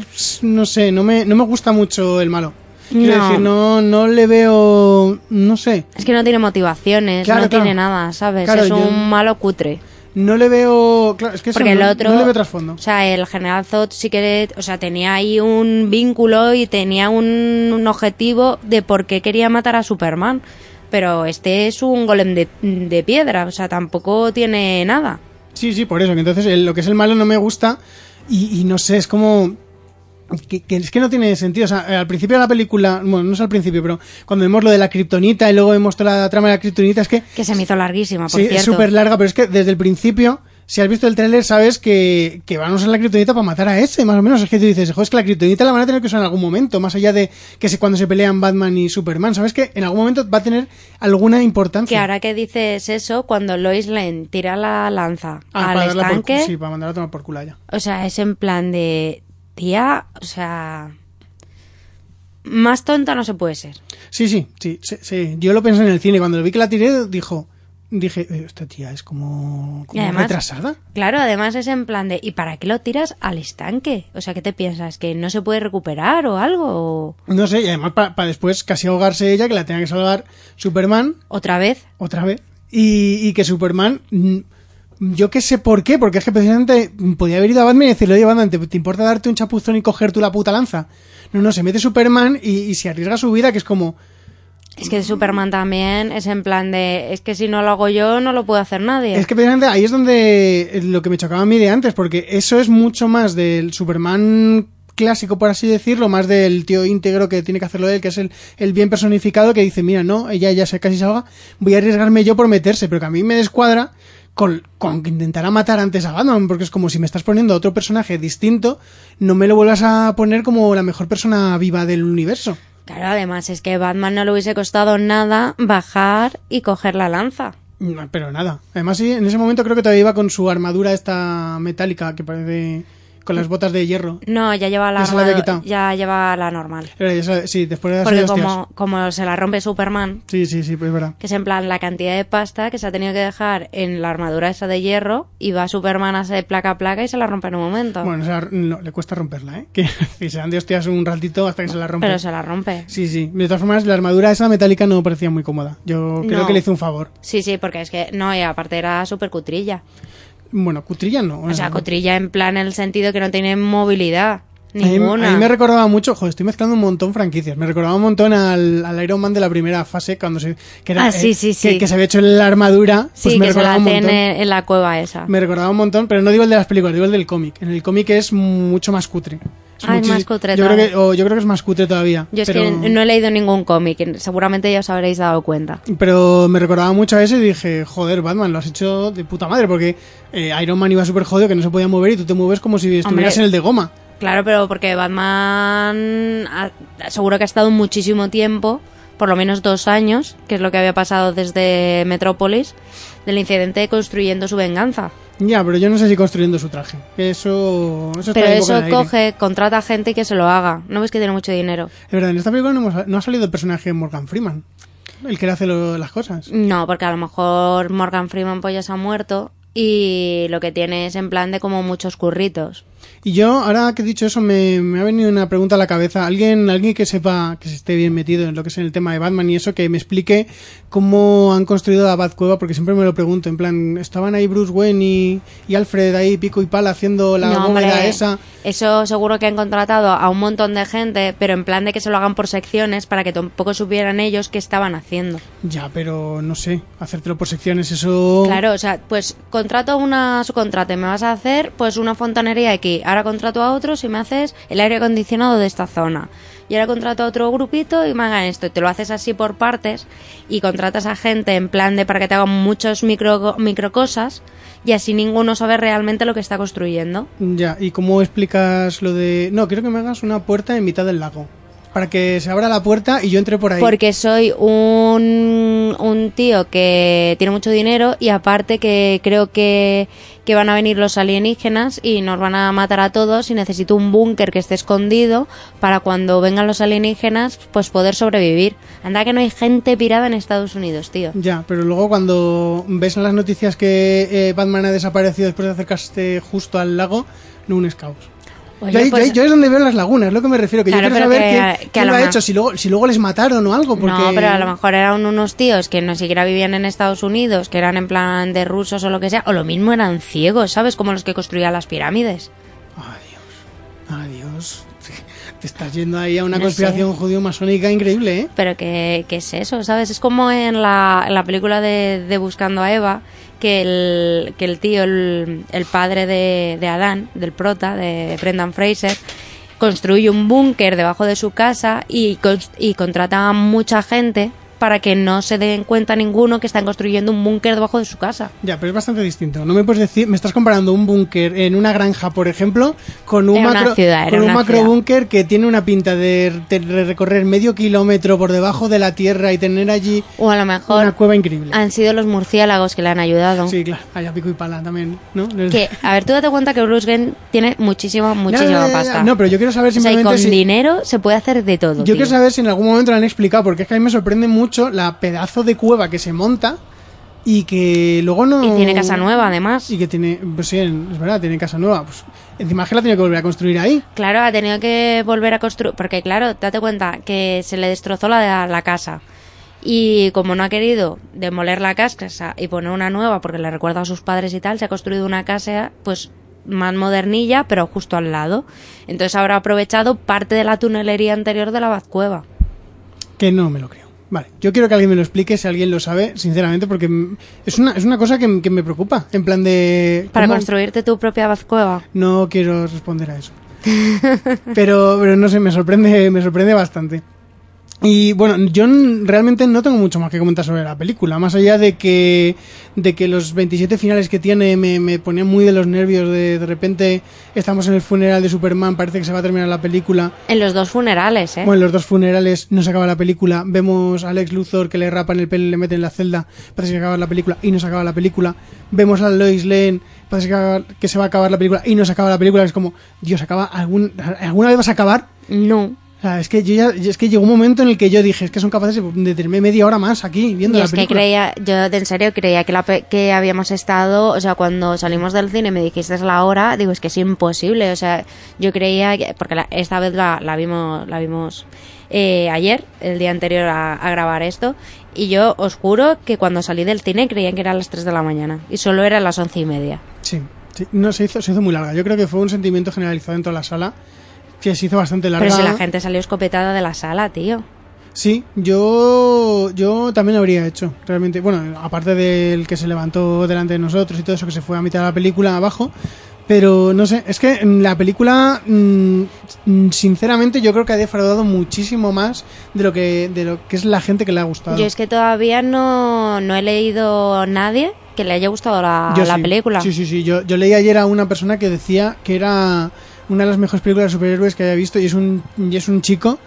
no sé, no me, no me gusta mucho el malo. Quiero No. decir, no, no le veo, no sé, Es que no tiene motivaciones, Claro, no claro. tiene nada, ¿sabes? Claro, es yo- un malo cutre. No le veo, claro, es que eso Porque el no, otro, no le veo trasfondo. o sea, el general Zod sí que, o sea, tenía ahí un vínculo y tenía un, un objetivo de por qué quería matar a Superman. Pero este es un golem de, de piedra, o sea, tampoco tiene nada. Sí, sí, por eso, que entonces el- lo que es el malo no me gusta y, y no sé, es como... Que, que es que no tiene sentido. O sea, al principio de la película, bueno, no es al principio, pero cuando vemos lo de la kriptonita y luego vemos toda la trama de la kriptonita, es que Que se me hizo larguísima, por sí, es cierto. súper larga, pero es que desde el principio, si has visto el tráiler, sabes que, que van a usar la kriptonita para matar a ese, más o menos. Es que tú dices, joder, es que la kriptonita la van a tener que usar en algún momento, más allá de que se, cuando se pelean Batman y Superman. Sabes que en algún momento va a tener alguna importancia. Que ahora que dices eso, cuando Lois Lane tira la lanza Ah, al por- estanque, sí, para mandarla a tomar por culo a ella. o sea, es en plan de, tía, o sea, más tonta no se puede ser. Sí, sí, sí, sí, sí. Yo lo pensé en el cine. Cuando lo vi que la tiré, dijo, dije, "Eh, esta tía es como, como además- retrasada. Claro, además es en plan de, ¿y para qué lo tiras al estanque? O sea, ¿qué te piensas? ¿Que no se puede recuperar o algo? ¿O No sé, y además para después casi ahogarse ella, que la tenga que salvar Superman ¿Otra vez? otra vez. Y, y que Superman, mm, yo qué sé por qué, porque es que precisamente podía haber ido a Batman y decirle, oye, Batman, ¿te, te importa darte un chapuzón y coger tú la puta lanza? No, no, se mete Superman y, y se arriesga su vida, que es como, Es que Superman también es en plan de, es que si no lo hago yo, no lo puede hacer nadie. Es que precisamente ahí es donde eh, lo que me chocaba a mí de antes, porque eso es mucho más del Superman clásico, por así decirlo, más del tío íntegro que tiene que hacerlo él, que es el, el bien personificado, que dice, mira, no, ella ya se casi salga, voy a arriesgarme yo por meterse, pero que a mí me descuadra con, con que intentará matar antes a Batman, porque es como si me estás poniendo a otro personaje distinto, no me lo vuelvas a poner como la mejor persona viva del universo. Claro, además es que Batman no le hubiese costado nada bajar y coger la lanza. No, pero nada. Además, sí, en ese momento creo que todavía iba con su armadura esta metálica que parece con las botas de hierro. No, ya lleva la, Ya se la había quitado. ya lleva la normal. Era, ya sabe- Sí, después de las Porque como, como se la rompe Superman, Sí, sí, sí, pues es verdad. que es en plan la cantidad de pasta que se ha tenido que dejar en la armadura esa de hierro y va Superman a hacer placa a placa y se la rompe en un momento. Bueno, o sea, no, le cuesta romperla, ¿eh? Que si se dan de hostias un ratito hasta que se la rompe. Pero se la rompe. Sí, sí. De todas formas, la armadura esa metálica no parecía muy cómoda. Yo creo No. que le hice un favor. Sí, sí, porque es que no, y aparte era súper cutrilla. Bueno, cutrilla no. O sea, cutrilla en plan en el sentido que no tiene movilidad. A mí, Ninguna. a mí me recordaba mucho, joder, estoy mezclando un montón franquicias. Me recordaba un montón al, al Iron Man de la primera fase, cuando se. Que era, Ah, sí, sí, que- sí. Que, se había hecho en la armadura. Pues sí, me que se recordaba la un hacen montón. en, la cueva esa. Me recordaba un montón, pero no digo el de las películas, digo el del cómic. En el cómic es mucho más cutre. Ah, es más cutre yo creo, que, todavía. o yo creo que es más cutre todavía. Yo es pero, que no he leído ningún cómic, seguramente ya os habréis dado cuenta. pero me recordaba mucho a ese y dije, joder, Batman, lo has hecho de puta madre, porque eh, Iron Man iba súper jodido, que no se podía mover y tú te mueves como si estuvieras en el de goma. Claro, pero porque Batman ha- seguro que ha estado muchísimo tiempo, por lo menos dos años, que es lo que había pasado desde Metrópolis, del incidente construyendo su venganza. Ya, pero yo no sé si construyendo su traje. Eso, eso Pero eso coge, contrata a gente que se lo haga. ¿No ves que tiene mucho dinero? Es verdad, en esta película no, hemos- no ha salido el personaje de Morgan Freeman, el que le hace lo- las cosas. No, porque a lo mejor Morgan Freeman pues ya se ha muerto y lo que tiene es en plan de como muchos curritos. Y yo, ahora que he dicho eso, me, me ha venido una pregunta a la cabeza. Alguien, alguien que sepa, que se esté bien metido en lo que es en el tema de Batman y eso, que me explique cómo han construido la Batcueva, porque siempre me lo pregunto. En plan, estaban ahí Bruce Wayne y, y Alfred ahí pico y pala haciendo la No, hombre, esa. Eso seguro que han contratado a un montón de gente, pero en plan de que se lo hagan por secciones para que tampoco supieran ellos qué estaban haciendo. Ya, pero no sé, hacértelo por secciones, eso. Claro, o sea, pues contrato una subcontrata y me vas a hacer pues una fontanería aquí. Ahora contrato a otros y me haces el aire acondicionado de esta zona. Y ahora contrato a otro grupito y me hagan esto. Y te lo haces así por partes y contratas a gente en plan de para que te hagan muchos micro, micro cosas y así ninguno sabe realmente lo que está construyendo. Ya, ¿y cómo explicas lo de.? No, quiero que me hagas una puerta en mitad del lago. Para que se abra la puerta y yo entre por ahí. Porque soy un, un tío que tiene mucho dinero y aparte que creo que, que van a venir los alienígenas y nos van a matar a todos y necesito un búnker que esté escondido para cuando vengan los alienígenas pues poder sobrevivir. Anda que no hay gente pirada en Estados Unidos, tío. Ya, pero luego cuando ves en las noticias que eh, Batman ha desaparecido después de acercarse justo al lago, no un caos. Oye, yo, ahí- pues- yo yo es donde veo las lagunas, es lo que me refiero, que Claro, yo quiero saber que- quién a lo ha hecho, si luego, si luego les mataron o algo, porque... No, pero a lo mejor eran unos tíos que no siquiera vivían en Estados Unidos, que eran en plan de rusos o lo que sea, o lo mismo eran ciegos, ¿sabes? Como los que construían las pirámides. Adiós. Te estás yendo ahí a una No conspiración judío-masónica increíble, ¿eh? Pero que, que es eso, ¿sabes? Es como en la, en la película de, de Buscando a Eva, que el, que el tío, el, el padre de, de Adán, del prota, de Brendan Fraser, construye un búnker debajo de su casa y, y contrata a mucha gente para que no se den cuenta ninguno que están construyendo un búnker debajo de su casa. Ya, pero es bastante distinto. No me puedes decir, me estás comparando un búnker en una granja, por ejemplo, con un Era una macro, ciudad, con un macro búnker que tiene una pinta de, de recorrer medio kilómetro por debajo de la tierra y tener allí O a lo mejor una cueva increíble. han sido los murciélagos que le han ayudado. Sí, claro, allá pico y pala también, ¿no? Que, a ver, tú date cuenta que Bruce Wayne tiene muchísima, muchísima ya, pasta. No, pero yo quiero saber O sea, y simplemente con si- dinero se puede hacer de todo. Yo tío. quiero saber si en algún momento lo han explicado, porque es que a mí me sorprende mucho la pedazo de cueva que se monta y que luego no... Y tiene casa nueva, además. Y que tiene, pues sí, es verdad, tiene casa nueva. Pues encima es que la tiene que volver a construir ahí. Claro, ha tenido que volver a construir. Porque, claro, date cuenta que se le destrozó la, la casa. Y como no ha querido demoler la casa y poner una nueva porque le recuerda a sus padres y tal, se ha construido una casa, pues más modernilla, pero justo al lado. Entonces habrá aprovechado parte de la tunelería anterior de la Bazcueva. Que no me lo creo. Vale, yo quiero que alguien me lo explique, si alguien lo sabe, sinceramente, porque es una, es una cosa que, que me preocupa. En plan de... Para ¿cómo? construirte tu propia Bazcueva. No quiero responder a eso. pero, pero no sé, me sorprende, me sorprende bastante. Y bueno, yo realmente no tengo mucho más que comentar sobre la película, más allá de que, de que los 27 finales que tiene me, me ponían muy de los nervios, de, de repente estamos en el funeral de Superman, parece que se va a terminar la película, En los dos funerales, ¿eh? bueno, en los dos funerales no se acaba la película. Vemos a Alex Luthor que le rapan el pelo y le meten en la celda. Parece que acaba la película y no se acaba la película. Vemos a Lois Lane. Parece que se va a acabar la película y no se acaba la película. Es como, Dios, acaba algún, ¿alguna vez vas a acabar? No. O sea, es que yo ya, es que llegó un momento en el que yo dije, es que son capaces de tenerme media hora más aquí viendo Yo la es que creía, yo en serio creía que, la, pe- que habíamos estado, o sea, cuando salimos del cine me dijiste es la hora, digo, es que es imposible, o sea, yo creía que, porque la- esta vez la, la vimos, la vimos eh, ayer, el día anterior a, a grabar esto, y yo os juro que cuando salí del cine creía que eran las 3 de la mañana, y solo eran las once y media. Sí, sí. no, se hizo, se hizo muy larga. Yo creo que fue un sentimiento generalizado en toda la sala que se hizo bastante larga. Pero si la gente salió escopetada de la sala, tío. Sí, yo, yo también lo habría hecho, realmente. Bueno, aparte del que se levantó delante de nosotros y todo eso que se fue a mitad de la película abajo. Pero no sé, es que la película, mm, mm, sinceramente, yo creo que ha defraudado muchísimo más de lo que, de lo que es la gente que le ha gustado. Yo es que todavía no, no he leído nadie que le haya gustado la, Yo la sí. película. Sí, sí, sí. Yo, yo leí ayer a una persona que decía que era una de las mejores películas de superhéroes que había visto y es un, y es un chico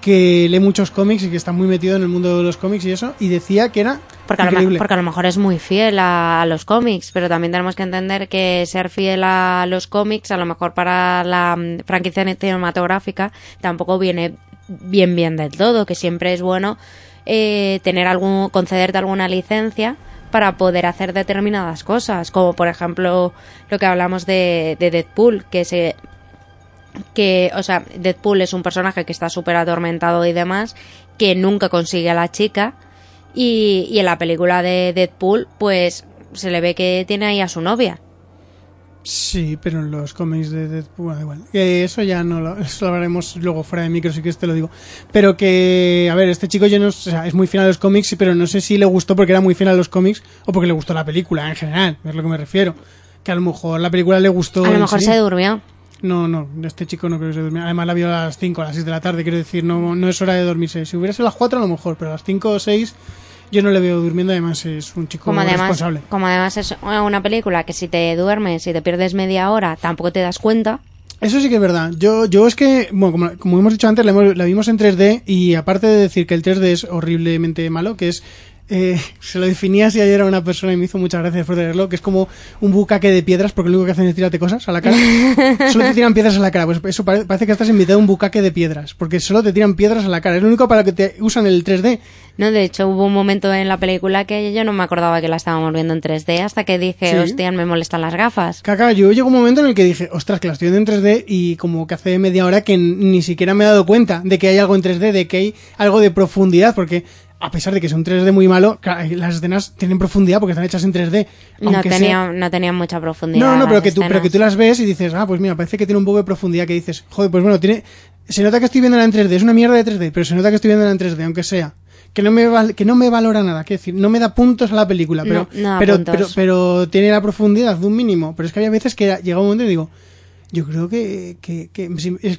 que lee muchos cómics y que está muy metido en el mundo de los cómics y eso, y decía que era Porque a, lo, porque a lo mejor es muy fiel a, a los cómics, pero también tenemos que entender que ser fiel a los cómics, a lo mejor para la mm, franquicia cinematográfica, tampoco viene bien bien del todo, que siempre es bueno eh, tener algún, concederte alguna licencia para poder hacer determinadas cosas, como por ejemplo lo que hablamos de, de Deadpool, que se que, o sea, Deadpool es un personaje que está súper atormentado y demás, que nunca consigue a la chica, y, y en la película de Deadpool, pues se le ve que tiene ahí a su novia. Sí, pero en los cómics de Deadpool, bueno, da igual. Eso ya no lo, eso lo hablaremos luego fuera de micro, si que te lo digo. Pero que, a ver, este chico yo no, o sea, es muy fiel a los cómics, pero no sé si le gustó porque era muy fiel a los cómics o porque le gustó la película en general, es lo que me refiero. Que a lo mejor la película le gustó. A lo mejor sí. se durmió. No, no, este chico no creo que se durmiera. Además la vio a las 5 a las 6 de la tarde, quiero decir, no, no es hora de dormirse. Si hubiera sido a las 4 a lo mejor, pero a las 5 o 6 yo no le veo durmiendo, además es un chico Como además, responsable. como además es una película que si te duermes, si te pierdes media hora, tampoco te das cuenta. Eso sí que es verdad. Yo, yo es que, bueno, como, como hemos dicho antes, la, la vimos en 3D y aparte de decir que el 3D es horriblemente malo, que es eh, se lo definía si ayer a una persona y me hizo muchas gracias por tenerlo, que es como un bucaque de piedras, porque lo único que hacen es tirarte cosas a la cara. solo te tiran piedras a la cara, pues eso pare- parece que estás invitado a un bucaque de piedras, porque solo te tiran piedras a la cara. Es lo único para que te usan el 3D. No, de hecho hubo un momento en la película que yo no me acordaba que la estábamos viendo en 3D hasta que dije, Sí. hostia, me molestan las gafas. Caca, yo llegó un momento en el que dije, ostras, que la estoy viendo en 3D y como que hace media hora que ni siquiera me he dado cuenta de que hay algo en 3D, de que hay algo de profundidad, porque a pesar de que es un 3D muy malo, ca- las escenas tienen profundidad porque están hechas en 3D. No sea- tenía, no tenía mucha profundidad. No, no, pero que, tú, pero que tú las ves y dices, ah, pues mira, parece que tiene un poco de profundidad, que dices, joder, pues bueno, tiene, se nota que estoy viéndola en 3D, es una mierda de 3D, pero se nota que estoy viéndola en 3D, aunque sea. Que no me val- que no me valora nada, que decir, no me da puntos a la película, pero, No, no pero, pero, pero tiene la profundidad de un mínimo. Pero es que había veces que llega un momento y digo, yo creo que, que, que-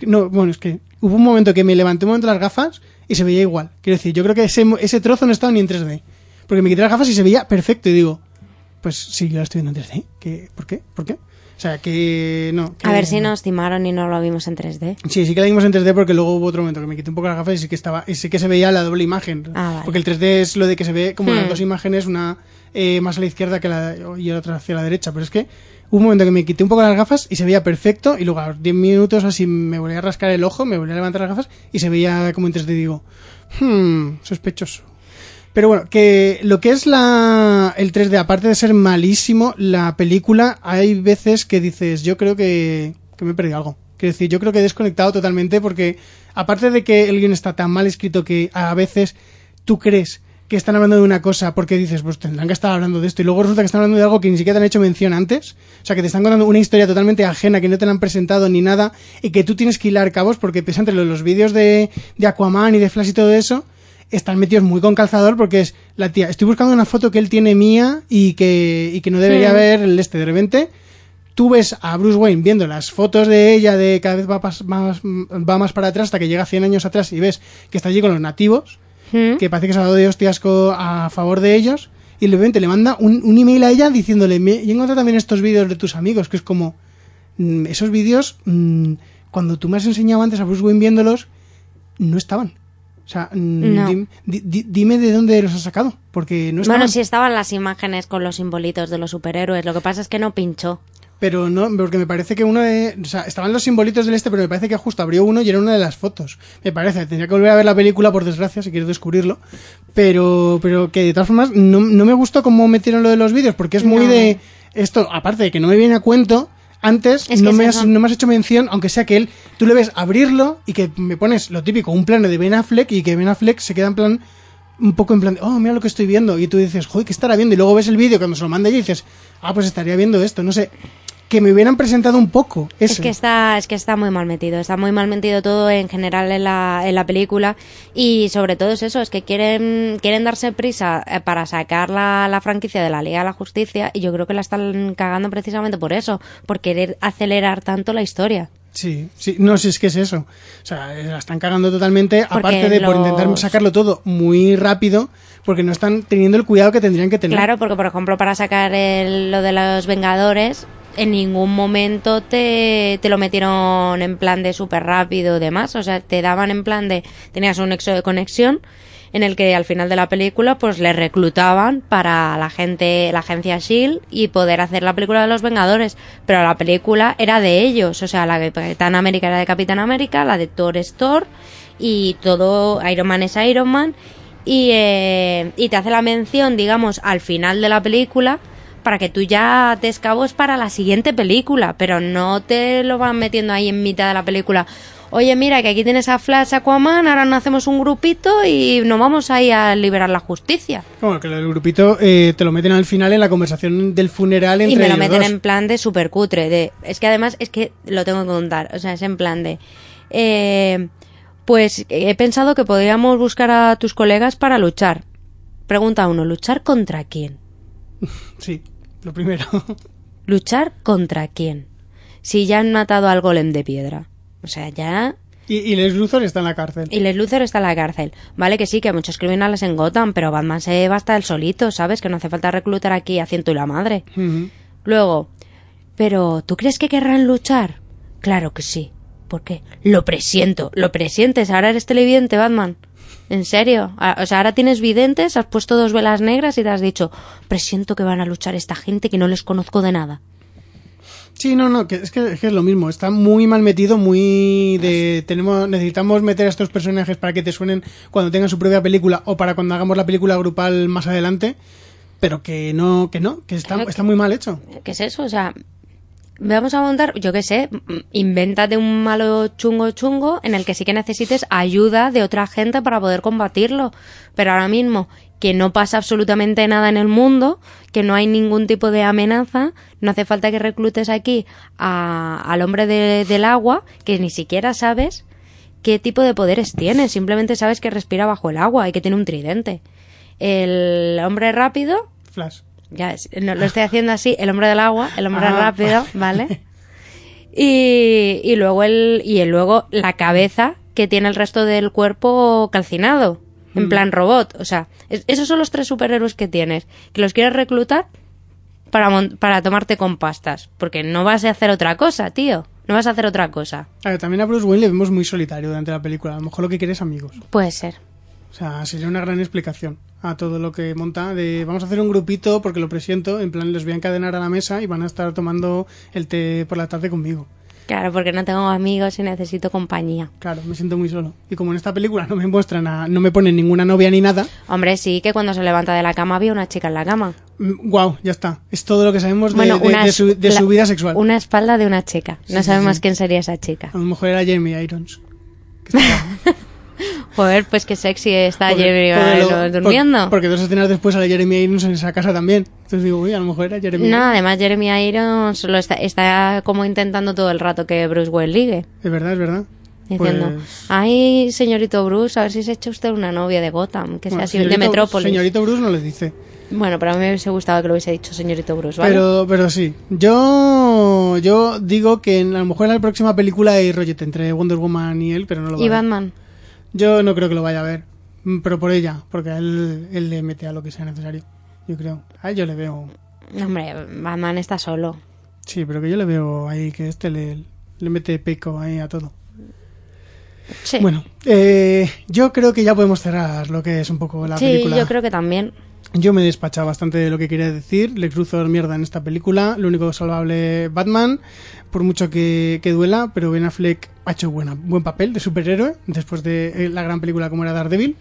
no, bueno, es que hubo un momento que me levanté un momento las gafas y se veía igual. Quiero decir, yo creo que ese, ese trozo no estaba ni en 3D. Porque me quité las gafas y se veía perfecto y digo, pues sí, yo la estoy viendo en 3D. ¿Qué? ¿Por qué? ¿Por qué? O sea, que no. que- A ver si nos timaron y no lo vimos en 3D. Sí, sí que la vimos en 3D porque luego hubo otro momento que me quité un poco las gafas y sí que estaba y sí que se veía la doble imagen. Ah, vale. Porque el 3D es lo de que se ve como las Hmm. dos imágenes, una eh, más a la izquierda que la y la otra hacia la derecha. Pero es que hubo un momento que me quité un poco las gafas y se veía perfecto y luego a los 10 minutos así me volví a rascar el ojo, me volví a levantar las gafas y se veía como en 3D y digo, hmm, sospechoso. Pero bueno, que lo que es la el 3D, aparte de ser malísimo, la película, hay veces que dices, yo creo que, que me he perdido algo. Quiero decir, yo creo que he desconectado totalmente porque, aparte de que el guion está tan mal escrito que a veces tú crees que están hablando de una cosa porque dices, pues tendrán que estar hablando de esto y luego resulta que están hablando de algo que ni siquiera te han hecho mención antes. O sea, que te están contando una historia totalmente ajena que no te la han presentado ni nada y que tú tienes que hilar cabos porque pese entre los, los vídeos de, de Aquaman y de Flash y todo eso, están metidos muy con calzador porque es la tía, estoy buscando una foto que él tiene mía y que, y que no debería Hmm. haber el este. De repente, tú ves a Bruce Wayne viendo las fotos de ella de cada vez va, pas- más, va más para atrás hasta que llega 100 años atrás y ves que está allí con los nativos, ¿Mm? que parece que se ha dado de hostias a favor de ellos y de repente le manda un, un email a ella diciéndole, me, y he encontrado también estos vídeos de tus amigos, que es como, mm, esos vídeos, mm, cuando tú me has enseñado antes a Bruce Wayne viéndolos, no estaban. O sea, No. dim- di- di- dime de dónde los has sacado, porque no estaban. Bueno, sí estaban las imágenes con los simbolitos de los superhéroes. Lo que pasa es que no pinchó. Pero no, porque me parece que uno de. O sea, estaban los simbolitos del este, pero me parece que justo abrió uno y era una de las fotos. Me parece, tendría que volver a ver la película, por desgracia, si quieres descubrirlo. Pero, pero que de todas formas, no, no me gustó cómo metieron lo de los vídeos, porque es muy No. de. Esto, aparte de que no me viene a cuento, antes Es que no, me has, no me has hecho mención, aunque sea que él, tú le ves abrirlo y que me pones lo típico, un plano de Ben Affleck y que Ben Affleck se queda en plan un poco en plan, de, oh, mira lo que estoy viendo. Y tú dices, joder, ¿qué estará viendo? Y luego ves el vídeo cuando se lo manda y dices, ah, pues estaría viendo esto. No sé, que me hubieran presentado un poco. Eso. Es que está, es que está muy mal metido, está muy mal metido todo en general en la, en la película y sobre todo es eso, es que quieren, quieren darse prisa eh, para sacar la, la franquicia de la Liga de la Justicia y yo creo que la están cagando precisamente por eso, por querer acelerar tanto la historia. Sí, sí, no, si es que es eso. O sea, eh, la están cagando totalmente, Porque aparte de por los- intentar sacarlo todo muy rápido, porque no están teniendo el cuidado que tendrían que tener. Claro, porque por ejemplo para sacar el- lo de los Vengadores en ningún momento te, te lo metieron en plan de súper rápido y demás, o sea, te daban en plan de, tenías un nexo de conexión en el que al final de la película pues le reclutaban para la gente, la agencia SHIELD y poder hacer la película de los Vengadores, pero la película era de ellos, o sea, la de Capitán América era de Capitán América, la de Thor es Thor y todo Iron Man es Iron Man. Y, eh, y te hace la mención, digamos, al final de la película para que tú ya te escabos para la siguiente película, pero no te lo van metiendo ahí en mitad de la película. Oye, mira, que aquí tienes a Flash Aquaman, ahora nos hacemos un grupito y nos vamos ahí a liberar la justicia. Como que el grupito eh, te lo meten al final en la conversación del funeral entre Y me lo ellos meten dos. en plan de super cutre. De, es que además, es que lo tengo que contar. O sea, es en plan de. eh, pues he pensado que podríamos buscar a tus colegas para luchar. Pregunta uno: ¿luchar contra quién? Sí, lo primero. ¿Luchar contra quién? Si ya han matado al golem de piedra. O sea, ya. y, y Les Luthor está en la cárcel. Y Les Luthor está en la cárcel. Vale que sí, que muchos criminales en Gotham, pero Batman se basta él solito, ¿sabes? Que no hace falta reclutar aquí a ciento y la madre. Luego, ¿pero tú crees que querrán luchar? Claro que sí. ¿Por qué? Lo presiento, lo presientes. Ahora eres televidente, Batman. En serio. A- O sea, ahora tienes videntes, has puesto dos velas negras y te has dicho, presiento que van a luchar esta gente que no les conozco de nada. Sí, no, no, que es, que, es que es lo mismo. Está muy mal metido, muy de... tenemos Necesitamos meter a estos personajes para que te suenen cuando tengan su propia película o para cuando hagamos la película grupal más adelante. Pero que no, que no, que está, Claro está muy mal hecho. ¿Qué es eso? O sea, vamos a montar, yo qué sé, invéntate un malo chungo chungo en el que sí que necesites ayuda de otra gente para poder combatirlo. Pero ahora mismo, que no pasa absolutamente nada en el mundo, que no hay ningún tipo de amenaza, no hace falta que reclutes aquí a- al hombre de- del agua, que ni siquiera sabes qué tipo de poderes tiene, simplemente sabes que respira bajo el agua y que tiene un tridente. El hombre rápido, Flash. Ya no, lo estoy haciendo así, el hombre del agua, el hombre Ah. rápido, ¿vale? Y, y luego el, y el- luego la cabeza que tiene el resto del cuerpo calcinado, en Mm. plan robot. O sea, es- esos son los tres superhéroes que tienes. Que los quieres reclutar para, para tomarte con pastas. Porque no vas a hacer otra cosa, tío. No vas a hacer otra cosa. A ver, también a Bruce Wayne le vemos muy solitario durante la película. A lo mejor lo que quiere es amigos. Puede ser. O sea, sería una gran explicación a todo lo que monta de vamos a hacer un grupito porque lo presiento, en plan les voy a encadenar a la mesa y van a estar tomando el té por la tarde conmigo. Claro, porque no tengo amigos y necesito compañía. Claro, me siento muy solo. Y como en esta película no me muestran a, no me ponen ninguna novia ni nada, Hombre, sí, que cuando se levanta de la cama había una chica en la cama. wow, ya está. Es todo lo que sabemos de, Bueno, una de su, de la- su vida sexual. Una espalda de una chica. No Sí, sabemos sí. quién sería esa chica. A lo mejor era Jeremy Irons. Joder, pues qué sexy está Porque- Jeremy Irons por- durmiendo. porque dos escenas después sale Jeremy Irons en esa casa también. Entonces digo, uy, a lo mejor era Jeremy No, Irons. además Jeremy Irons lo está, está como intentando todo el rato que Bruce Wayne ligue. Es verdad, es verdad. Diciendo, Pues- ay, señorito Bruce, a ver si se echa usted una novia de Gotham, que sea Bueno, de señorito- Metrópolis. Señorito Bruce no les dice. Bueno, pero a mí me hubiese gustado que lo hubiese dicho señorito Bruce, ¿vale? Pero, pero sí. Yo, yo digo que en- a lo mejor en la próxima película hay rollete entre Wonder Woman y él, pero no lo va y a. Batman. Yo no creo que lo vaya a ver. Mm, Pero por ella, porque a él, él le mete a lo que sea necesario. Yo creo. A él yo le veo. Hombre, Batman está solo. Sí, pero que yo le veo ahí que este le, le mete pico ahí a todo. Sí, Bueno, eh, yo creo que ya podemos cerrar lo que es un poco la sí película. yo creo que también. Yo me he despachado bastante de lo que quería decir. Lex Luthor mierda en esta película. Lo único salvable Batman, por mucho que, que duela, pero Ben Affleck ha hecho buena, buen papel de superhéroe después de eh, la gran película como era Daredevil.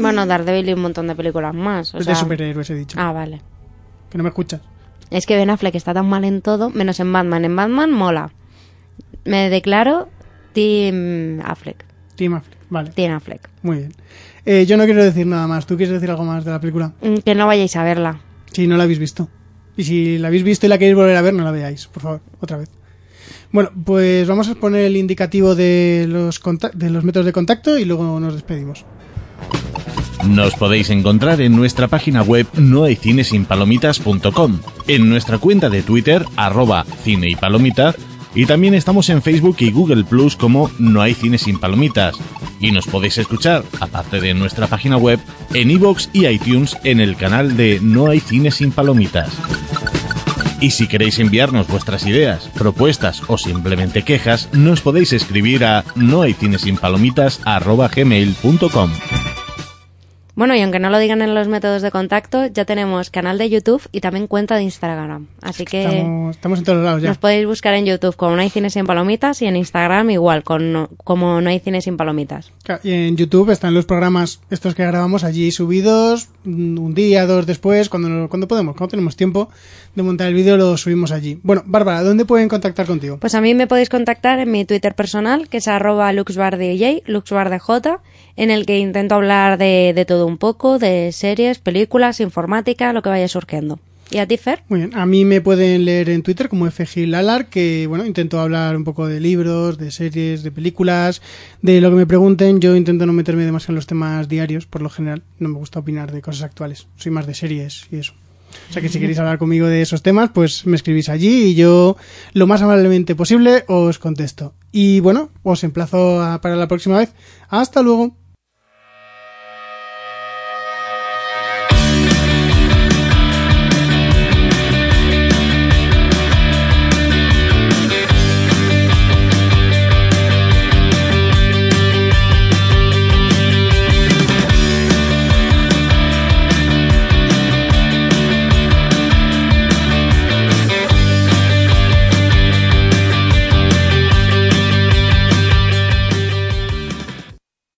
Bueno, Daredevil y un montón de películas más. O de sea... superhéroes he dicho. Ah, vale. Que no me escuchas. Es que Ben Affleck está tan mal en todo, menos en Batman. En Batman mola. Me declaro Team Affleck. Team Affleck. Vale, Team Affleck. muy bien. Eh, yo no quiero decir nada más. ¿Tú quieres decir algo más de la película? Mm, Que no vayáis a verla. Si no la habéis visto. Y si la habéis visto y la queréis volver a ver, no la veáis, por favor, otra vez. Bueno, pues vamos a poner el indicativo de los, de los métodos de contacto y luego nos despedimos. Nos podéis encontrar en nuestra página web nohaycinesinpalomitas.com, en nuestra cuenta de Twitter, arroba cine y palomita, y también estamos en Facebook y Google Plus como No hay cine sin palomitas. Y nos podéis escuchar, aparte de nuestra página web, en iVoox y iTunes en el canal de No hay cine sin palomitas. Y si queréis enviarnos vuestras ideas, propuestas o simplemente quejas, nos podéis escribir a nohaycinesinpalomitas.gmail.com Bueno, y aunque no lo digan en los métodos de contacto, ya tenemos canal de YouTube y también cuenta de Instagram. Así que Estamos, estamos en todos lados ya. nos podéis buscar en YouTube como No hay cine sin palomitas y en Instagram igual, con no- como No hay cine sin palomitas. Claro, Y en YouTube están los programas estos que grabamos allí subidos mm, un día, dos después, cuando, cuando podemos, cuando tenemos tiempo de montar el vídeo, lo subimos allí. Bueno, Bárbara, ¿dónde pueden contactar contigo? Pues a mí me podéis contactar en mi Twitter personal, que es arroba luxbardj, luxbardj, en el que intento hablar de, de todo un poco, de series, películas, informática, lo que vaya surgiendo. ¿Y a ti, Fer? Muy bien, a mí me pueden leer en Twitter como FGLalar, que bueno, intento hablar un poco de libros, de series, de películas, de lo que me pregunten. Yo intento no meterme demasiado en los temas diarios, por lo general. No me gusta opinar de cosas actuales. Soy más de series y eso. O sea que si queréis hablar conmigo de esos temas, pues me escribís allí y yo lo más amablemente posible os contesto. Y bueno, os emplazo a- para la próxima vez. Hasta luego.